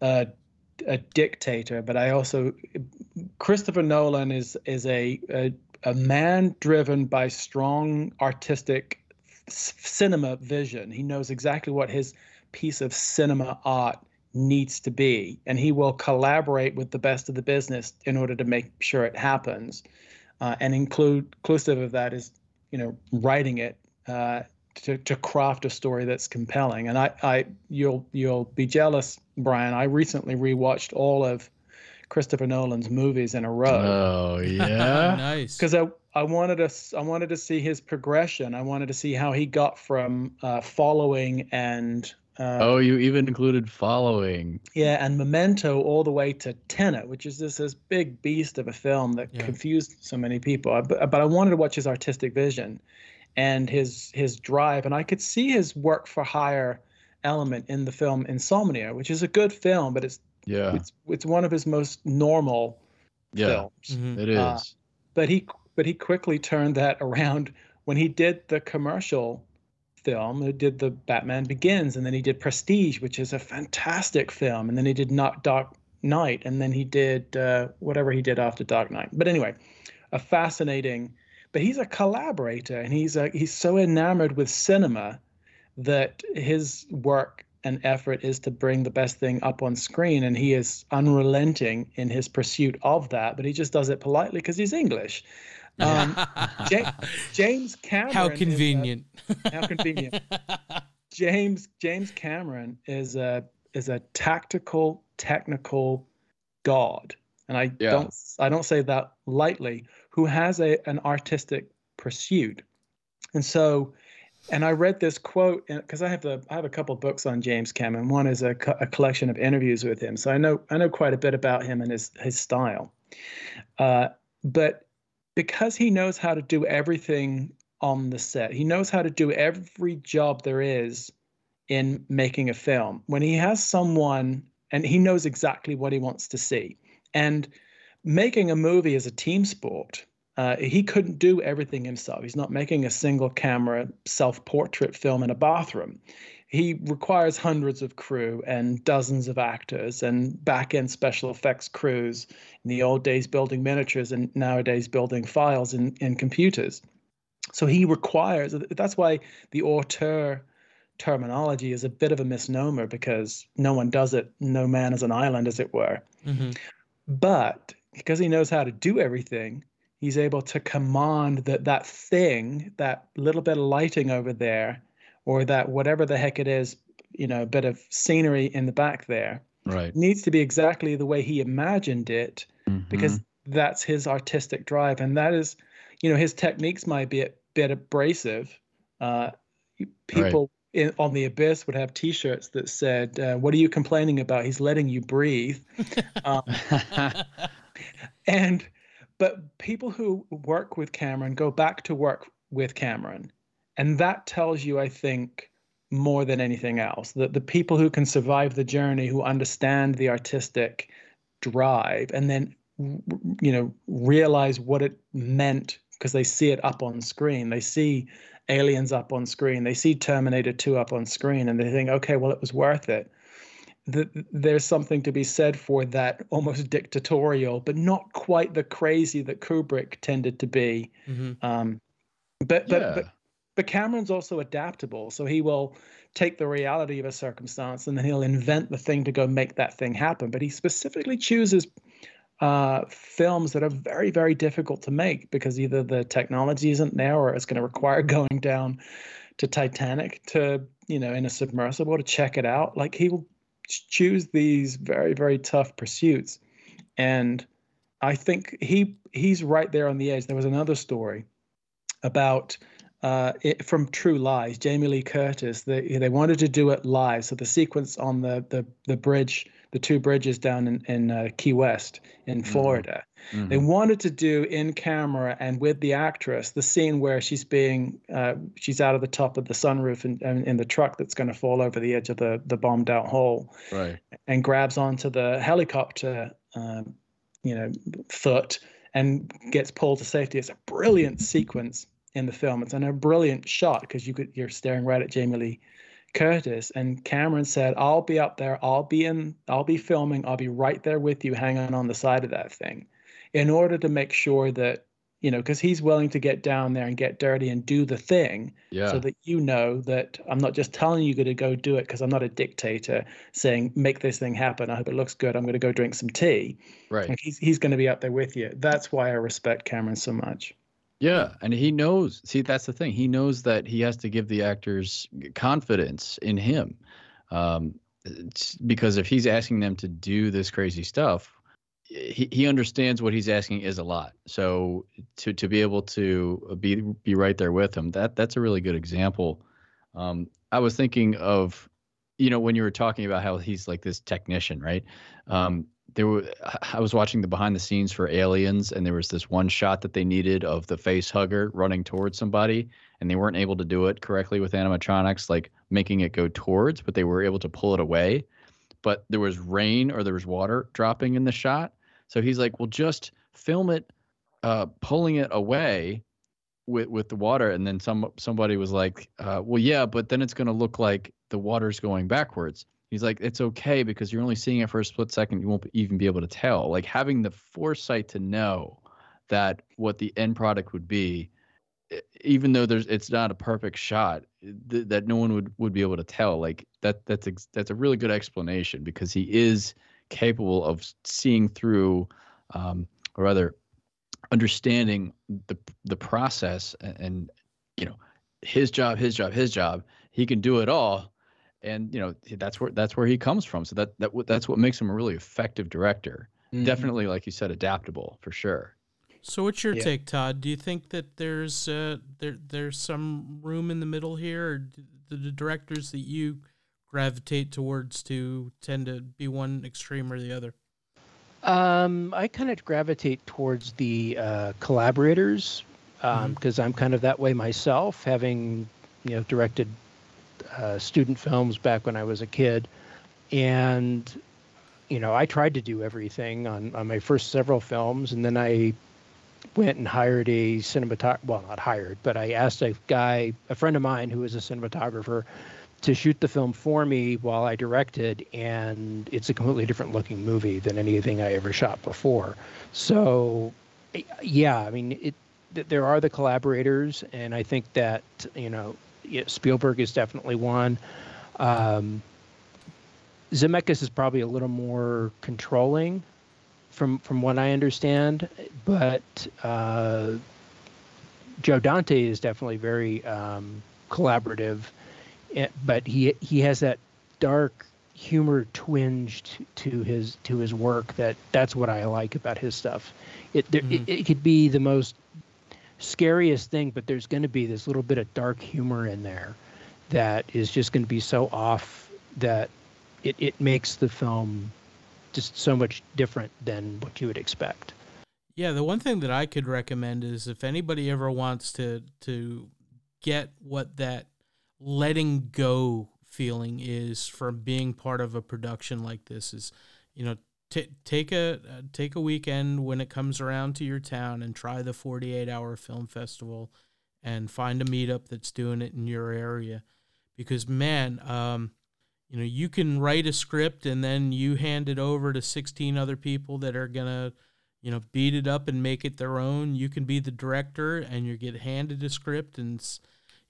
a, a dictator, but I also Christopher Nolan is is a a, a man driven by strong artistic cinema vision. He knows exactly what his piece of cinema art needs to be, and he will collaborate with the best of the business in order to make sure it happens uh, and include inclusive of that is you know writing it uh, to, to craft a story that's compelling. And I, I you'll you'll be jealous, Brian. I recently rewatched all of Christopher Nolan's movies in a row Oh yeah. nice. because I, I wanted to s- I wanted to see his progression. I wanted to see how he got from uh, following and uh, oh, you even included following. yeah and Memento all the way to Tenet, which is this this big beast of a film that Yeah. confused so many people. But, but I wanted to watch his artistic vision and his his drive, and I could see his work for hire element in the film Insomnia, which is a good film, but it's Yeah. it's it's one of his most normal Yeah. films Mhm. It is. Uh, but he but he quickly turned that around when he did the commercial film he did the batman begins and then he did prestige which is a fantastic film and then he did not dark knight and then he did uh, whatever he did after dark knight but anyway a fascinating but he's a collaborator and he's a, he's so enamored with cinema that his work and effort is to bring the best thing up on screen and he is unrelenting in his pursuit of that but he just does it politely because he's english um, Ja- james cameron How is a- convenient. how convenient james james cameron is a is a tactical technical god and i Yeah. don't i don't say that lightly who has a an artistic pursuit and so and i read this quote because i have a i have a couple books on james cameron one is a, a collection of interviews with him so i know i know quite a bit about him and his his style uh, but because he knows how to do everything on the set. He knows how to do every job there is in making a film. When he has someone and he knows exactly what he wants to see. And making a movie is a team sport. Uh, he couldn't do everything himself. He's not making a single camera self portrait film in a bathroom. He requires hundreds of crew and dozens of actors and back end special effects crews in the old days building miniatures and nowadays building files in, in computers. So he requires that's why the auteur terminology is a bit of a misnomer because no one does it, no man is an island, as it were. Mhm. But because he knows how to do everything, he's able to command that that thing, that little bit of lighting over there, or that whatever the heck it is, you know, a bit of scenery in the back there, right. needs to be exactly the way he imagined it because Mhm. that's his artistic drive. And that is you know his techniques might be a bit abrasive. Uh people in, on the abyss would have t-shirts that said uh, what are you complaining about? He's letting you breathe. Um, and but people who work with cameron go back to work with cameron. And that tells you i think more than anything else that the people who can survive the journey who understand the artistic drive and then you know realize what it meant because they see it up on screen. They see aliens up on screen. They see terminator 2 up on screen and they think okay well it was worth it the, there's something to be said for that almost dictatorial but not quite the crazy that kubrick tended to be Mhm. um, but, but Yeah. but but Cameron's also adaptable, so he will take the reality of a circumstance and then he'll invent the thing to go make that thing happen. But he specifically chooses uh, films that are very, very difficult to make because either the technology isn't there or it's going to require going down to Titanic to, you know, in a submersible to check it out. Like he will choose these very, very tough pursuits. And I think he he's right there on the edge. There was another story about uh, it, from True Lies, Jamie Lee Curtis. They they wanted to do it live, so the sequence on the the the bridge, the two bridges down in in uh, Key West in Florida. They Mhm. wanted to do in camera and with the actress the scene where she's being uh, she's out of the top of the sunroof and in, in the truck that's going to fall over the edge of the the bombed out hole Right. and grabs onto the helicopter, um, you know, foot and gets pulled to safety. It's a brilliant sequence in the film. It's and a brilliant shot because you could you're staring right at Jamie Lee Curtis. And Cameron said, "I'll be up there. I'll be in. I'll be filming. I'll be right there with you, hanging on the side of that thing, in order to make sure that." You know, because he's willing to get down there and get dirty and do the thing, Yeah. so that you know that I'm not just telling you to go do it because I'm not a dictator saying make this thing happen. I hope it looks good. I'm going to go drink some tea. right. Like he's he's going to be up there with you. That's why I respect Cameron so much. Yeah, and he knows. See, that's the thing. He knows that he has to give the actors confidence in him, um, because if he's asking them to do this crazy stuff, he, he understands what he's asking is a lot. So to to be able to be be right there with him, that that's a really good example. Um, I was thinking of, you know, when you were talking about how he's like this technician, right? Um, there were I was watching the behind the scenes for Aliens, and there was this one shot that they needed of the face hugger running towards somebody, and they weren't able to do it correctly with animatronics, like making it go towards, but they were able to pull it away. But there was rain or there was water dropping in the shot, so he's like, "Well, just film it, uh, pulling it away." With, with the water and then some somebody was like uh, well yeah but then it's going to look like the water's going backwards He's like, it's okay because you're only seeing it for a split second. You won't even be able to tell. Like having the foresight to know that what the end product would be, even though there's it's not a perfect shot, th- that no one would would be able to tell. Like that that's ex- that's a really good explanation because he is capable of seeing through, um, or rather, understanding the the process and, and you know his job, his job, his job. He can do it all and you know that's where that's where he comes from. So that that that's what makes him a really effective director. Mhm. Definitely, like you said, adaptable for sure. So what's your Yeah. take, Todd? Do you think that there's uh, there there's some room in the middle here, or do the, the directors that you gravitate towards to tend to be one extreme or the other? Um, I kind of gravitate towards the uh, collaborators because I'm kind of that way myself, having you know directed uh, student films back when I was a kid, and you know I tried to do everything on on my first several films, and then I went and hired a cinematographer. Well, not hired, but I asked a guy, a friend of mine who was a cinematographer, to shoot the film for me while I directed, and it's a completely different looking movie than anything I ever shot before. So, yeah, I mean, it. There are the collaborators, and I think that you know yeah, Spielberg is definitely one. Um, Zemeckis is probably a little more controlling, from from what I understand, but uh, Joe Dante is definitely very um, collaborative eh, but he he has that dark humor twinged to, his to his work that that's what I like about his stuff. It there, Mhm. it, it could be the most scariest thing, but there's going to be this little bit of dark humor in there that is just going to be so off that it, it makes the film just so much different than what you would expect. Yeah, the one thing that I could recommend is if anybody ever wants to to get what that letting go feeling is from being part of a production like this is, you know, t- take a uh, take a weekend when it comes around to your town and try the 48 hour film festival and find a meetup that's doing it in your area because man, um you know, you can write a script and then you hand it over to 16 other people that are going to you know, beat it up and make it their own. You can be the director and you get handed a script and,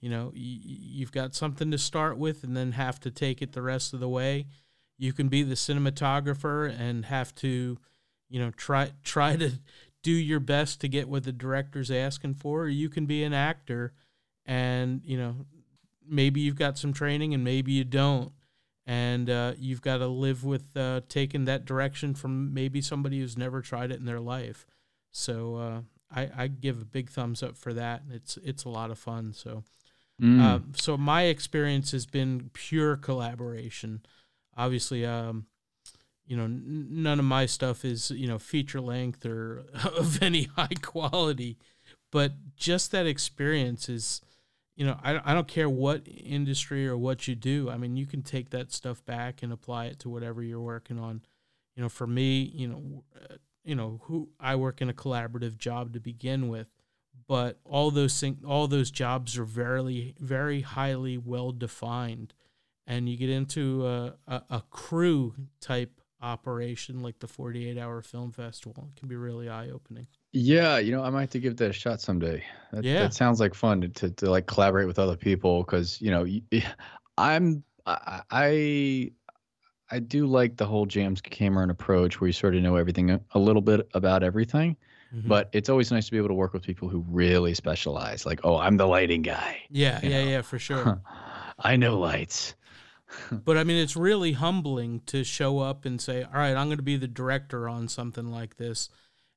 you know, you've got something to start with and then have to take it the rest of the way. You can be the cinematographer and have to, you know, try try to do your best to get what the director's asking for. Or you can be an actor and, you know, maybe you've got some training and maybe you don't and uh, you've got to live with uh, taking that direction from maybe somebody who's never tried it in their life. So uh, I, I give a big thumbs up for that. It's it's a lot of fun. So Mm. um, so my experience has been pure collaboration. Obviously, um, you know, n- none of my stuff is you know feature length or of any high quality, but just that experience is, you know, I I don't care what industry or what you do. I mean, you can take that stuff back and apply it to whatever you're working on. You know, for me, you know, uh, you know, who I work in a collaborative job to begin with but all those thing, all those jobs are very very highly well defined and you get into a, a, a crew type operation like the 48 hour film festival it can be really eye opening Yeah, you know, I might have to give that a shot someday. That, Yeah. that sounds like fun to, to, to like collaborate with other people because you know I'm I I I do like the whole James Cameron approach where you sort of know everything a, little bit about everything, Mhm. but it's always nice to be able to work with people who really specialize. Like, oh, I'm the lighting guy. yeah, you yeah, know. yeah, for sure. I know lights. but I mean, it's really humbling to show up and say, "All right, I'm going to be the director on something like this,"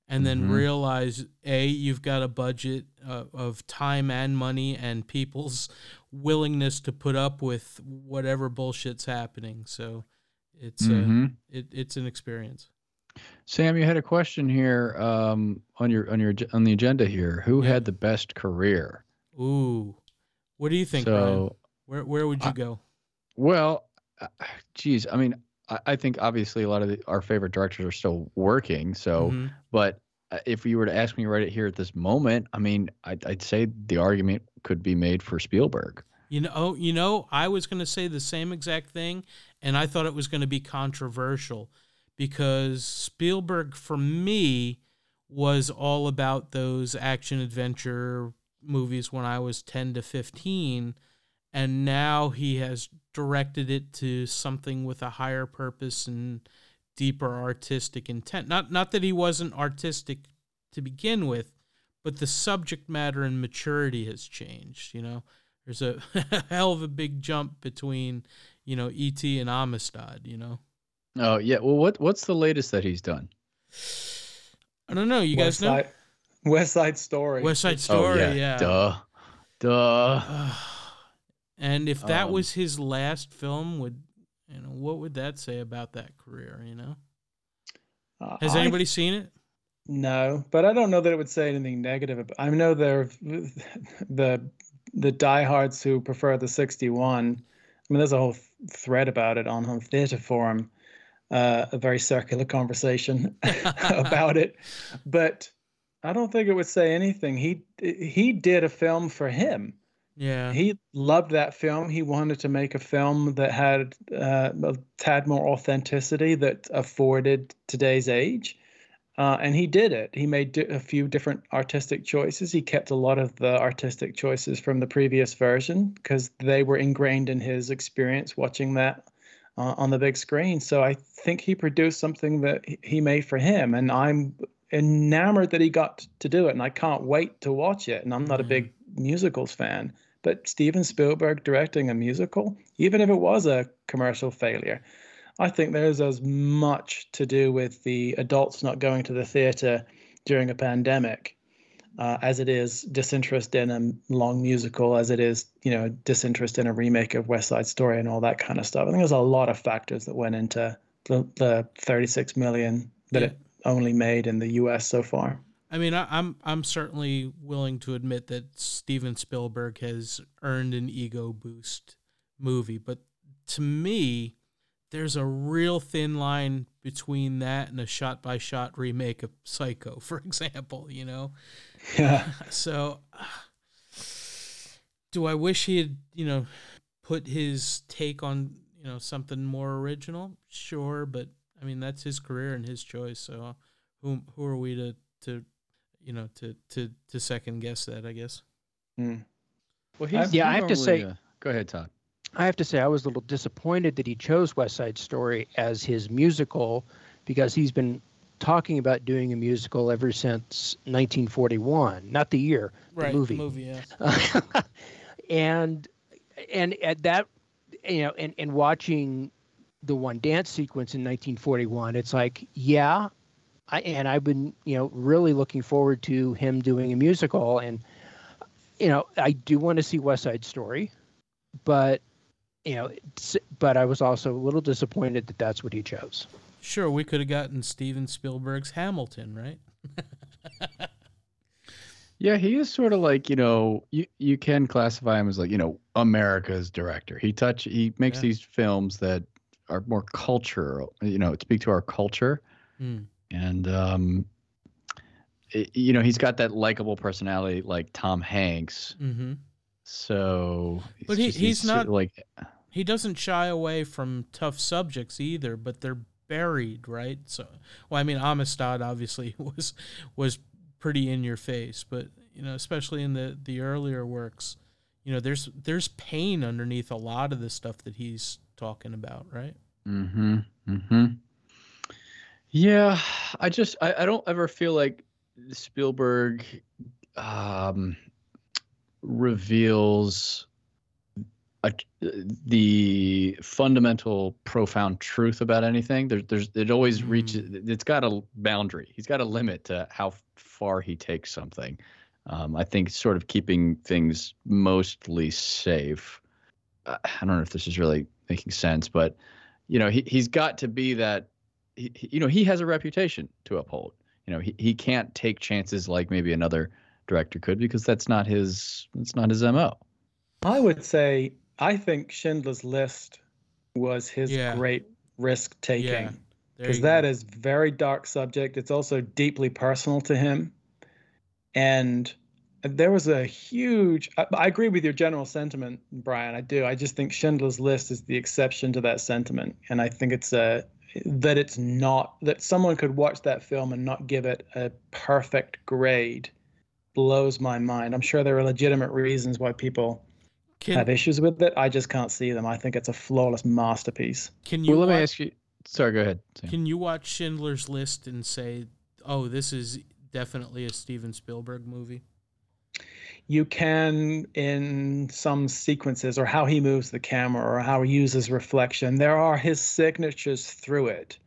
and then Mhm. realize a you've got a budget uh, of time and money and people's willingness to put up with whatever bullshit's happening. So it's uh, Mhm. it, it's an experience. Sam, you had a question here um, on your on your on the agenda here. Who had the best career? Ooh, what do you think, so, Where where would you I- go? Well, uh, geez, I mean, I, I think obviously a lot of the, our favorite directors are still working. So, Mhm. but uh, if you were to ask me right here at this moment, I mean, I'd, I'd say the argument could be made for Spielberg. You know, oh, you know, I was going to say the same exact thing, and I thought it was going to be controversial because Spielberg, for me, was all about those action adventure movies when I was 10 to 15. And now he has directed it to something with a higher purpose and deeper artistic intent. Not, not that he wasn't artistic to begin with, but the subject matter and maturity has changed, you know? there's a hell of a big jump between you know et and amistad you know Oh yeah. Well, what what's the latest that he's done? i don't know you guys know Side, West Side Story. west side oh, story oh yeah, Duh. Duh. And if that Um, was his last film would you know what would that say about that career you know uh, has I- anybody seen it No, but I don't know that it would say anything negative. About, I know there the the diehards who prefer the 61. I mean, there's a whole thread about it on Home Theatre Forum, uh, a very circular conversation about it. But I don't think it would say anything. He he did a film for him. Yeah He loved that film. He wanted to make a film that had uh, a tad more authenticity that afforded today's age. Uh, and he did it. He made a few different artistic choices. He kept a lot of the artistic choices from the previous version because they were ingrained in his experience watching that uh, on the big screen. So I think he produced something that he- made for him. And I'm enamored that he got to do it. And I can't wait to watch it. And I'm not a Mhm. big musicals fan, but Steven Spielberg directing a musical, even if it was a commercial failure, I think there's as much to do with the adults not going to the theater during a pandemic uh, as it is disinterest in a long musical, as it is, you know, disinterest in a remake of West Side Story and all that kind of stuff. I think there's a lot of factors that went into the, the 36 million that Yeah. it only made in the U.S. so far. I mean, I, I'm I'm certainly willing to admit that Steven Spielberg has earned an ego boost movie, but to me, there's a real thin line between that and a shot-by-shot remake of Psycho, for example. You know, Yeah. so do I wish he had you know put his take on you know something more original? Sure, but I mean that's his career and his choice. So who who are we to to you know to to to second guess that? I guess. Mm. Well, I- he's yeah, I have to say- uh, go ahead, Todd. I have to say I was a little disappointed that he chose West Side Story as his musical because he's been talking about doing a musical ever since 1941, not the year, the movie. movie, yeah. and and at that you know and, and watching the one dance sequence in 1941 it's like yeah I, and i've been you know really looking forward to him doing a musical and you know i do want to see west side story but you know it's, but i was also a little disappointed that that's what he chose Sure, we could have gotten Steven Spielberg's Hamilton, right? Yeah, he is sort of like you know you you can classify him as like you know America's director. He touch he makes Yeah. these films that are more cultural, you know, speak to our culture, Hmm. And um, i- you know he's got that likable personality like Tom Hanks. Mm-hmm. So, But he- just- he's of not- like He doesn't shy away from tough subjects either, but they're buried, right? So, well, I mean, Amistad obviously was was pretty in your face, but you know, especially in the the earlier works, you know, there's there's pain underneath a lot of the stuff that he's talking about, right? Mm-hmm. Mm-hmm. Yeah, I just I, I don't ever feel like Spielberg um, reveals a, the fundamental profound truth about anything. There's there's it always Mm. reaches it's got a boundary. He's got a limit to how far he takes something. Um, I think sort of keeping things mostly safe. I I don't know if this is really making sense, but you know, he he's got to be that. He, he- you know, he has a reputation to uphold. You know, he, he can't take chances like maybe another director could because that's not his that's not his mo. I would say I think Schindler's List was his Yeah. great risk taking. Because you that go. is very dark subject. It's also deeply personal to him, and there was a huge. I, I agree with your general sentiment, Brian. I do. I just think Schindler's List is the exception to that sentiment, and I think it's a that it's not that someone could watch that film and not give it a perfect grade blows my mind. I'm sure there are legitimate reasons why people Can have issues with it. I just can't see them. I think it's a flawless masterpiece. can you Well, let me ask you. Sorry, go ahead. Sam. can you watch Schindler's List and say, "Oh, this is definitely a Steven Spielberg movie"? You can in some sequences or how he moves the camera or how he uses reflection there are his signatures through it.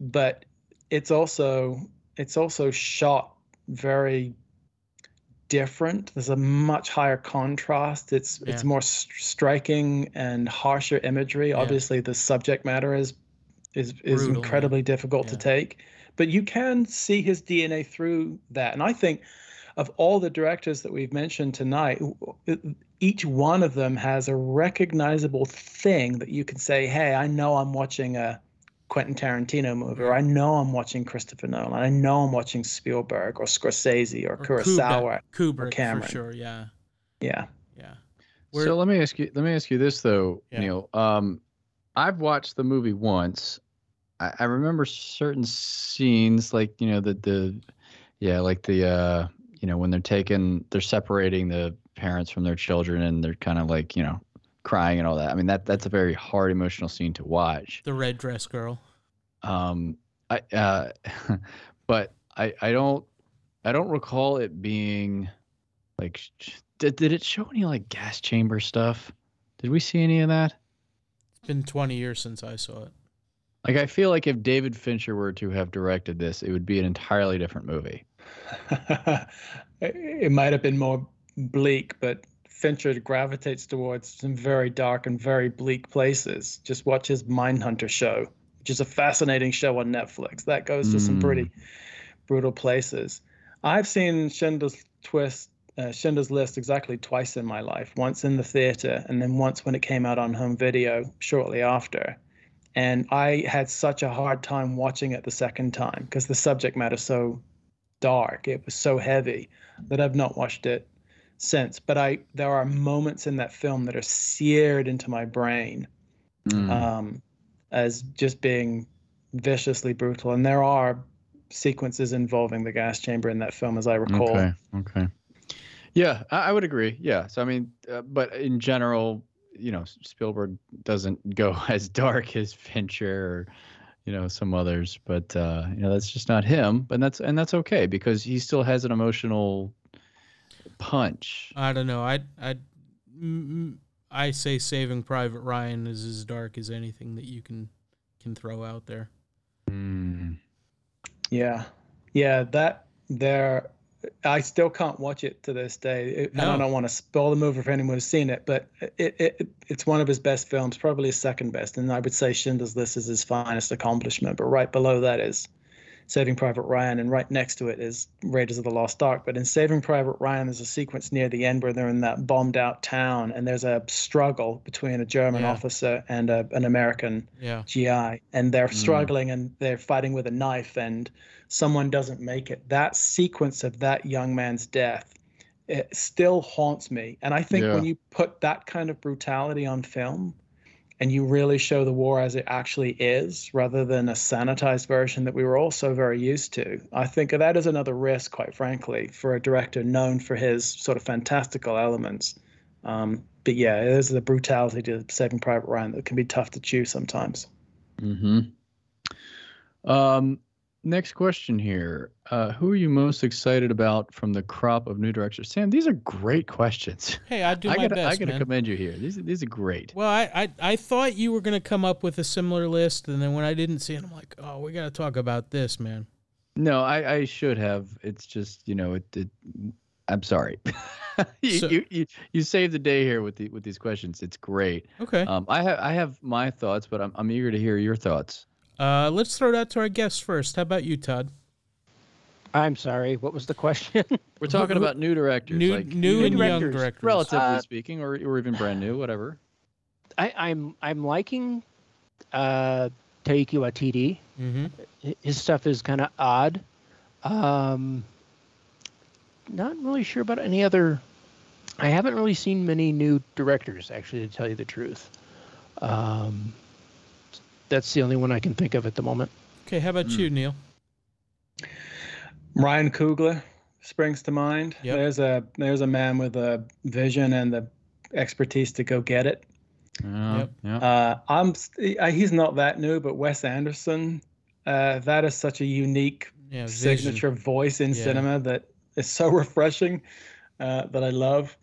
But it's also it's also shot very different. There's a much higher contrast. It's it's more st- striking and harsher imagery. Yeah. obviously the subject matter is is is Brutal, incredibly difficult to take. But you can see his dna through that. And i think of all the directors that we've mentioned tonight, each one of them has a recognizable thing that you can say, "Hey, I know I'm watching a Quentin Tarantino movie, or I know I'm watching Christopher Nolan, I know I'm watching Spielberg or Scorsese or, Or Kurosawa." Kubrick, Kubrick for Cameron. sure. Yeah, Yeah, yeah. so let me ask you. Let me ask you this though, Yeah. Neil. Um, I've watched the movie once. I, I remember certain scenes, like you know the the, yeah, like the uh, you know when they're taking, they're separating the parents from their children, and they're kind of like you know crying and all that. I mean that that's a very hard emotional scene to watch. the red dress girl. Um, I uh, but I I don't I don't recall it being like did did it show any like gas chamber stuff? Did we see any of that? It's been 20 years since I saw it. Like I feel like if David Fincher were to have directed this, it would be an entirely different movie. it might have been more bleak, but Fincher gravitates towards some very dark and very bleak places. Just watch his Mindhunter show, which is a fascinating show on Netflix. That goes to some Mm. pretty brutal places. I've seen Schindler's Twist, uh, Schindler's List exactly twice in my life. Once in the theater, and then once when it came out on home video shortly after. And I had such a hard time watching it the second time because the subject matter so dark. It was so heavy that I've not watched it since. But I there are moments in that film that are seared into my brain Mm. um, as just being viciously brutal. And there are sequences involving the gas chamber in that film, as I recall. Okay. Okay. Yeah, I, I would agree. Yeah. So I mean, uh, but in general, you know, Spielberg doesn't go as dark as Fincher or, you know, some others. But uh, you know, that's just not him. And that's and that's okay because he still has an emotional punch. I don't know. I I mm, I say Saving Private Ryan is as dark as anything that you can can throw out there. Mm. Yeah, yeah, that there. I still can't watch it to this day, It- and I don't want to spoil the movie for anyone who's seen it. But it, it it's one of his best films, probably his second best, and I would say Schindler's List is his finest accomplishment. But right below that is Saving Private Ryan, and right next to it is Raiders of the Lost Ark. But in Saving Private Ryan, there's a sequence near the end where they're in that bombed out town, and there's a struggle between a German Yeah. officer and a, an American Yeah. GI and they're Mm. struggling and they're fighting with a knife and someone doesn't make it. That sequence of that young man's death it still haunts me. And I think Yeah. when you put that kind of brutality on film and you really show the war as it actually is rather than a sanitized version that we were all so very used to, I think that is another risk, quite frankly, for a director known for his sort of fantastical elements. Um, but yeah, there's the brutality to Saving Private Ryan that can be tough to chew sometimes. Mm-hmm. Um, next question here. Uh, who are you most excited about from the crop of new directors? Sam, these are great questions. Hey, I do I my gotta, best, I gotta man. commend you here. These, these are great. Well, I, I I thought you were gonna come up with a similar list, and then when I didn't see it, I'm like, oh, we gotta talk about this, man. No, I, I should have. It's just you know it. it I'm sorry. you, So- you, you you saved the day here with the with these questions. It's great. Okay. Um, I have I have my thoughts, but I'm I'm eager to hear your thoughts. Uh, let's throw it out to our guests first. How about you, Todd? I'm sorry. What was the question? We're talking about new directors, New like new new and young directors. directors. relatively Uh, speaking, or or even brand new, whatever. I, I'm I'm liking uh, Taika Waititi. Mm-hmm. His stuff is kind of odd. Um, not really sure about any other. I haven't really seen many new directors, actually, to tell you the truth. Um, that's the only one I can think of at the moment. Okay. How about Hmm. you, Neil? Ryan Coogler springs to mind. Yep. There's a there's a man with a vision and the expertise to go get it. Yeah, Yep. yeah. Uh, I'm uh, he's not that new, but Wes Anderson, uh, that is such a unique Yeah. Signature voice in Yeah. cinema that is so refreshing uh, that I love.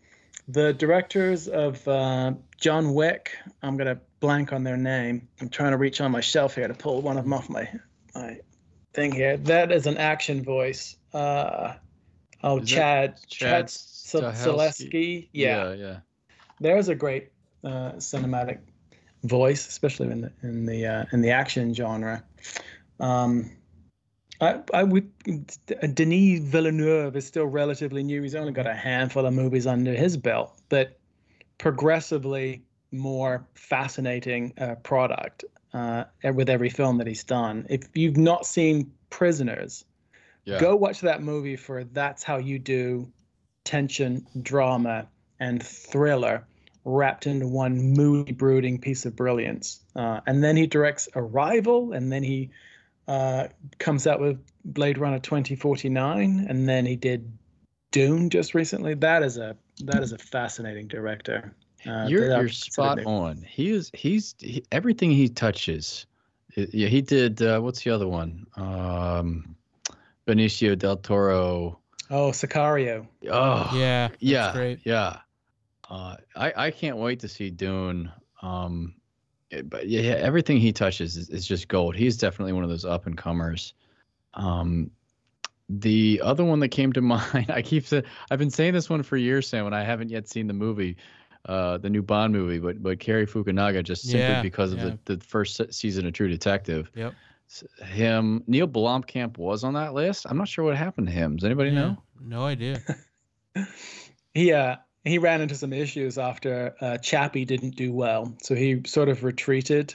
The directors of uh, John Wick, I'm gonna blank on their name. I'm trying to reach on my shelf here to pull one of them off my my thing here. That is an action voice. Uh, oh, Is Chad Chad Chad Stahelski. Yeah, yeah, yeah. there's a great uh, cinematic voice, especially in the in the uh, in the action genre. Um, I, I would Denis Villeneuve is still relatively new. He's only got a handful of movies under his belt, but progressively more fascinating uh, product uh, with every film that he's done. If you've not seen Prisoners, Yeah. go watch that movie for that's how you do tension, drama, and thriller wrapped into one moody, brooding piece of brilliance. Uh, and then he directs Arrival, and then he uh, comes out with Blade Runner 2049, and then he did Dune just recently. That is a that is a fascinating director. Uh, you're you're spot on. He is he's he, everything he touches. Yeah, he did. Uh, what's the other one? Um, Benicio del Toro. Oh, Sicario. Oh, Yeah. Yeah, Great. yeah. Uh, I I can't wait to see Dune. Um, it- but yeah, yeah, everything he touches is, is just gold. He's definitely one of those up and comers. Um, the other one that came to mind, I keep saying, I've been saying this one for years, Sam, and I haven't yet seen the movie, uh, the new Bond movie, but but Cary Fukunaga just simply Yeah, because of the, the first season of True Detective. Yep. Him, Neill Blomkamp was on that list. I'm not sure what happened to him. Does anybody Yeah, know? No idea. He uh he ran into some issues after uh, Chappie didn't do well, so he sort of retreated,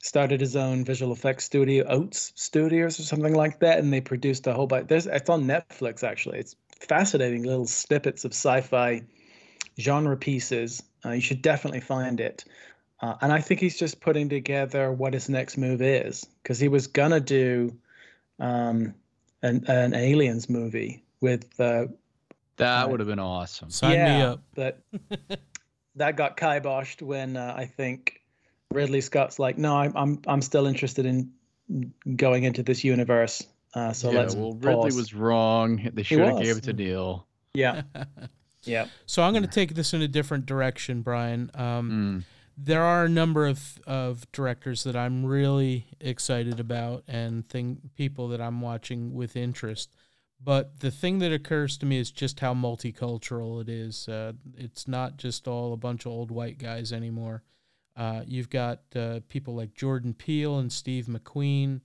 started his own visual effects studio, Oats Studios or something like that, and they produced a whole bunch. There's it's on Netflix actually. It's fascinating little snippets of sci-fi genre pieces. Uh, you should definitely find it. Uh, and I think he's just putting together what his next move is because he was gonna do um, an, an aliens movie with uh, That Right. would have been awesome. Sign me yeah, up. But that got kiboshed when uh, I think Ridley Scott's like, no, I'm I'm I'm still interested in going into this universe. Uh, so yeah, let's well, Ridley was wrong. They should have gave it to Neil. yeah yeah So I'm going to take this in a different direction, Brian. Um, Mm. there are a number of, of directors that I'm really excited about and thing people that I'm watching with interest. But the thing that occurs to me is just how multicultural it is. Uh, it's not just all a bunch of old white guys anymore. Uh, you've got uh, people like Jordan Peele and Steve McQueen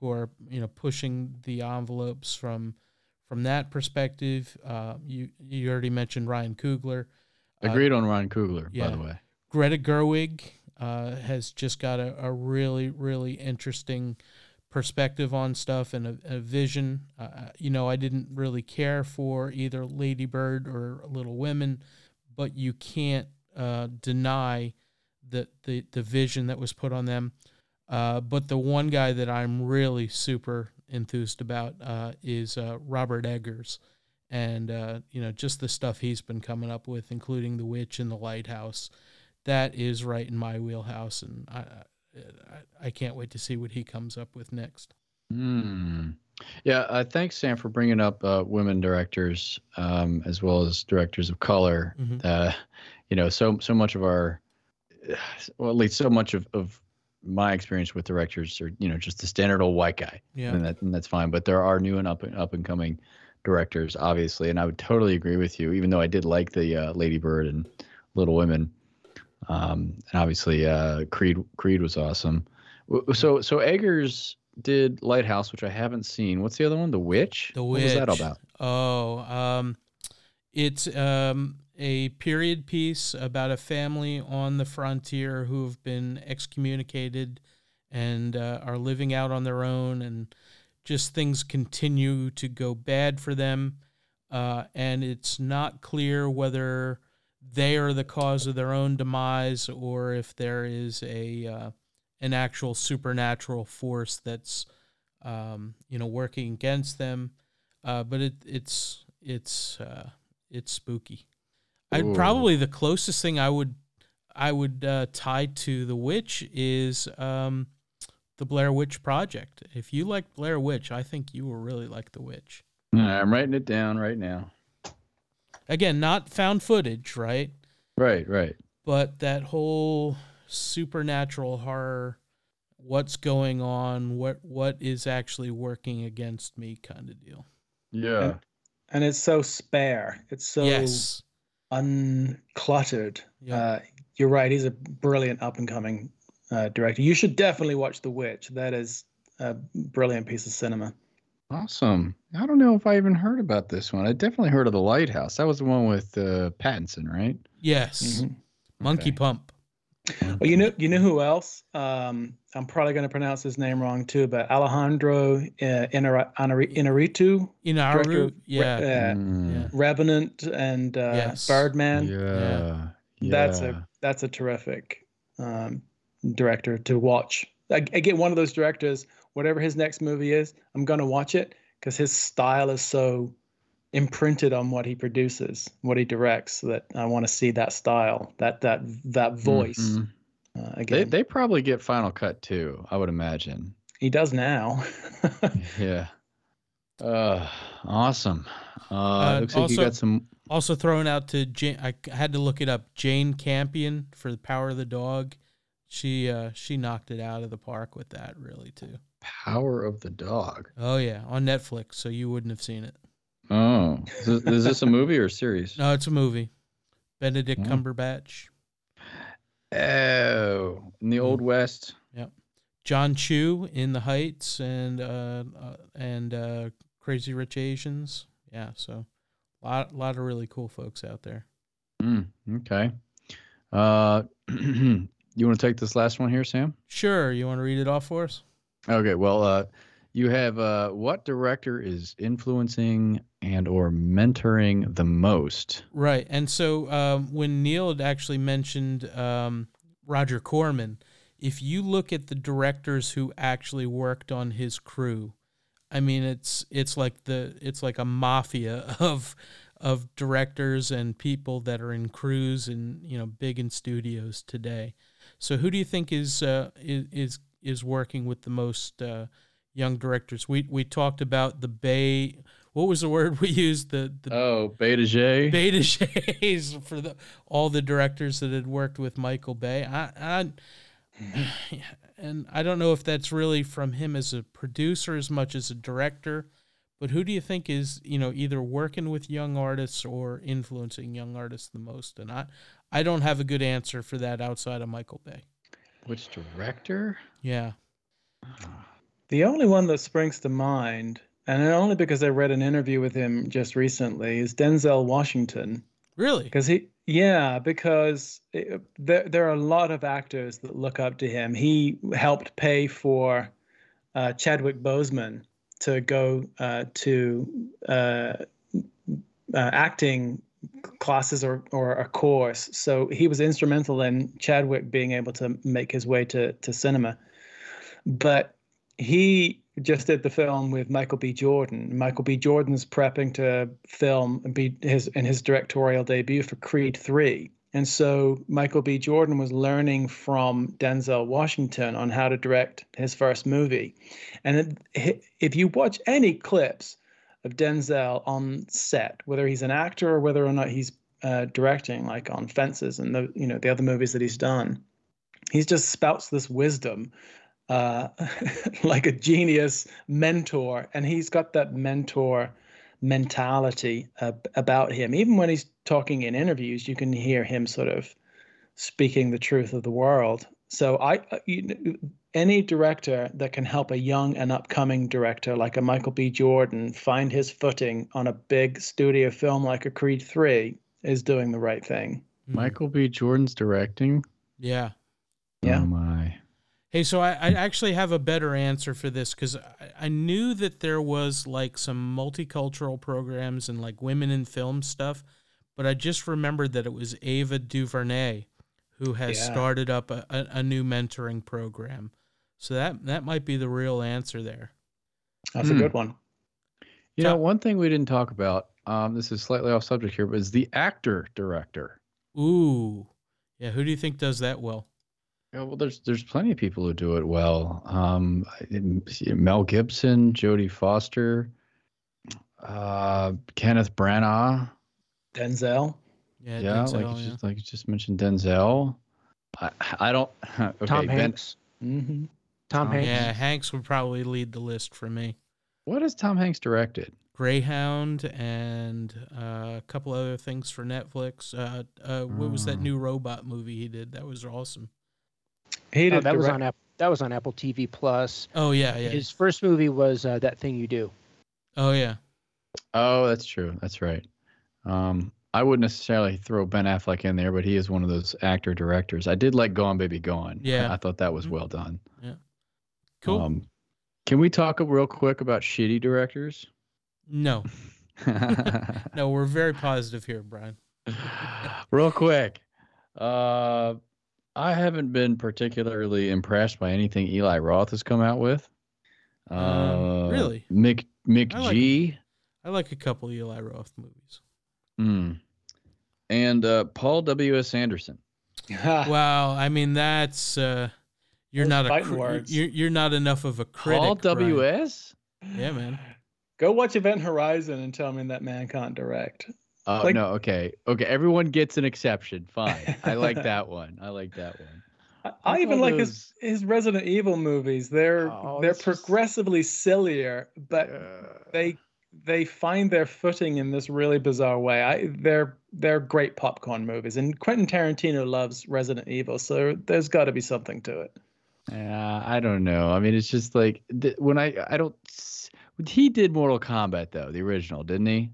who are you know pushing the envelopes from from that perspective. Uh, you you already mentioned Ryan Coogler. Uh, Agreed on Ryan Coogler, by the way. Greta Gerwig uh, has just got a, a really, really interesting perspective on stuff and a, a vision. Uh, you know, I didn't really care for either Lady Bird or Little Women, but you can't uh, deny the, the, the vision that was put on them. Uh, but the one guy that I'm really super enthused about uh, is uh, Robert Eggers. And, uh, you know, just the stuff he's been coming up with, including The Witch and The Lighthouse that is right in my wheelhouse and I, I, I can't wait to see what he comes up with next. Hmm. Yeah, uh, thanks, Sam, for bringing up uh, women directors um, as well as directors of color. Mhm. Uh, you know, so so much of our, well, at least so much of, of my experience with directors are, you know, just the standard old white guy, Yeah. and, that, and that's fine. But there are new and up and up and coming directors, obviously, and I would totally agree with you. Even though I did like the uh, Lady Bird and Little Women, um, and obviously uh, Creed Creed was awesome. So so Eggers did Lighthouse, which I haven't seen. What's the other one? The Witch. The Witch. What was that about? Oh, um, it's um, a period piece about a family on the frontier who've been excommunicated and uh, are living out on their own, and just things continue to go bad for them. Uh, and it's not clear whether they are the cause of their own demise or if there is a uh, an actual supernatural force that's um, you know working against them uh, but it it's it's uh, it's spooky. I'd probably the closest thing I would I would uh, tie to the witch is um, the Blair Witch Project. If you like Blair Witch, I think you will really like the Witch. I'm writing it down right now. Again, not found footage, right? Right, right. But that whole supernatural horror, what's going on, what what is actually working against me, kind of deal. Yeah. and it's so spare. It's so yes. uncluttered. Yeah. Uh, you're right. He's a brilliant up and coming uh, director. You should definitely watch The Witch. That is a brilliant piece of cinema. Awesome. I don't know if I even heard about this one. I definitely heard of the Lighthouse. That was the one with uh, Pattinson, right? Yes. Mhm. Monkey Okay. Pump. Well, you know, you know who else? Um, I'm probably going to pronounce his name wrong too, but Alejandro uh, Inarri- Inarri- Inarritu, Director Inaru. of- Yeah. uh, Mm, yeah. Revenant, and uh, Yes. Birdman. yeah. That's a that's a terrific um, director to watch. I, again, one of those directors. Whatever his next movie is, I'm going to watch it because his style is so imprinted on what he produces, what he directs. That I want to see that style, that that that voice. Mhm. Uh, They again, they probably get Final Cut too. I would imagine. he does now. Yeah. Uh, awesome. Uh, Uh, looks like you also- got some. Also thrown out to Jane. I had to look it up. Jane Campion for the Power of the Dog. She uh she knocked it out of the park with that really too. Power of the Dog. Oh yeah, on Netflix, so you wouldn't have seen it. Oh, is this, is this a movie or a series? No, it's a movie. Benedict Oh. Cumberbatch, Oh, in the Old West. Yep. Jon Chu in The Heights, and uh, uh and uh, Crazy Rich Asians. Yeah, so a lot lot of really cool folks out there. Mm, okay. Uh, you want to take this last one here, Sam? Sure, you want to read it off for us? Okay. Well, uh, you have uh, what director is influencing and or mentoring the most? Right. And so um, when Neil had actually mentioned um, Roger Corman, if you look at the directors who actually worked on his crew, I mean it's it's like the it's like a mafia of of directors and people that are in crews and you know big in studios today. So who do you think is uh, is is is working with the most uh, young directors? We we talked about the Bay. What was the word we used? The the Oh, Beta J. Beta Shades for the all the directors that had worked with Michael Bay. I, I and I don't know if that's really from him as a producer as much as a director. But who do you think is you know either working with young artists or influencing young artists the most? And I I don't have a good answer for that outside of Michael Bay. Which director? Yeah. The only one that springs to mind, and only because I read an interview with him just recently, is Denzel Washington. Really? Because he, yeah, because it, there there are a lot of actors that look up to him. He helped pay for uh, Chadwick Boseman to go uh, to uh, uh, acting classes or or a course. So he was instrumental in Chadwick being able to make his way to to cinema. But he just did the film with Michael B. Jordan. Michael B. Jordan's prepping to film and be his in his directorial debut for Creed 3. And so Michael B. Jordan was learning from Denzel Washington on how to direct his first movie. And if you watch any clips of Denzel on set, whether he's an actor or whether or not he's uh, directing, like on Fences and the you know the other movies that he's done, he just spouts this wisdom uh, like a genius mentor, and he's got that mentor mentality uh, about him. Even when he's talking in interviews, you can hear him sort of speaking the truth of the world. So I, uh, you, any director that can help a young and upcoming director like a Michael B. Jordan find his footing on a big studio film like a Creed Three is doing the right thing. Mhm. Michael B. Jordan's directing. Yeah. Yeah. Oh my. Hey, so I, I actually have a better answer for this because I, I knew that there was like some multicultural programs and like women in film stuff, but I just remembered that it was Ava DuVernay who has Yeah. started up a, a, a new mentoring program. So that that might be the real answer there. That's Hmm. a good one. You So- know, one thing we didn't talk about. Um, this is slightly off subject here, but is the actor director. Ooh, yeah. Who do you think does that well? Yeah, well, there's there's plenty of people who do it well. Um, Mel Gibson, Jodie Foster, uh, Kenneth Branagh. Denzel. Yeah, yeah, Denzel, like you yeah. just like you just mentioned Denzel. I I don't. Okay, Tom Ben, Hanks. Mm-hmm. Tom Tom Hanks. yeah. Hanks would probably lead the list for me. what has Tom Hanks directed? Greyhound and uh, a couple other things for Netflix. Uh, uh, what was that Oh. new robot movie he did? That was awesome. He Oh, did that was on App- that was on Apple TV Plus. Oh yeah, yeah. His first movie was uh, that thing you do. Oh yeah. Oh, that's true. That's right. Um, I wouldn't necessarily throw Ben Affleck in there, but he is one of those actor directors. I did like Gone Baby Gone. Yeah. I, I thought that was Mhm. well done. Cool. Um, can we talk real quick about shitty directors? no, no, we're very positive here, Brian. real quick. Uh, I haven't been particularly impressed by anything Eli Roth has come out with. Um, Uh, really? Mick Mick I like G. I like a couple Eli Roth movies. Hmm. And uh, Paul W. S. Anderson. Wow, I mean that's uh, you're Those not a fighting words. you're you're not enough of a critic. All Brian. W. S. Yeah, man. Go watch Event Horizon and tell me that man can't direct. Oh Like- no, okay, okay. Everyone gets an exception. Fine. I like that one. I like that one. I, I I even like it his his Resident Evil movies. They're Oh, they're that's just- progressively sillier, but Uh, they they find their footing in this really bizarre way. I they're they're great popcorn movies, and Quentin Tarantino loves Resident Evil, so there's got to be something to it. Yeah, I don't know. I mean, it's just like th- when I I don't. He did Mortal Kombat though, the original, didn't he?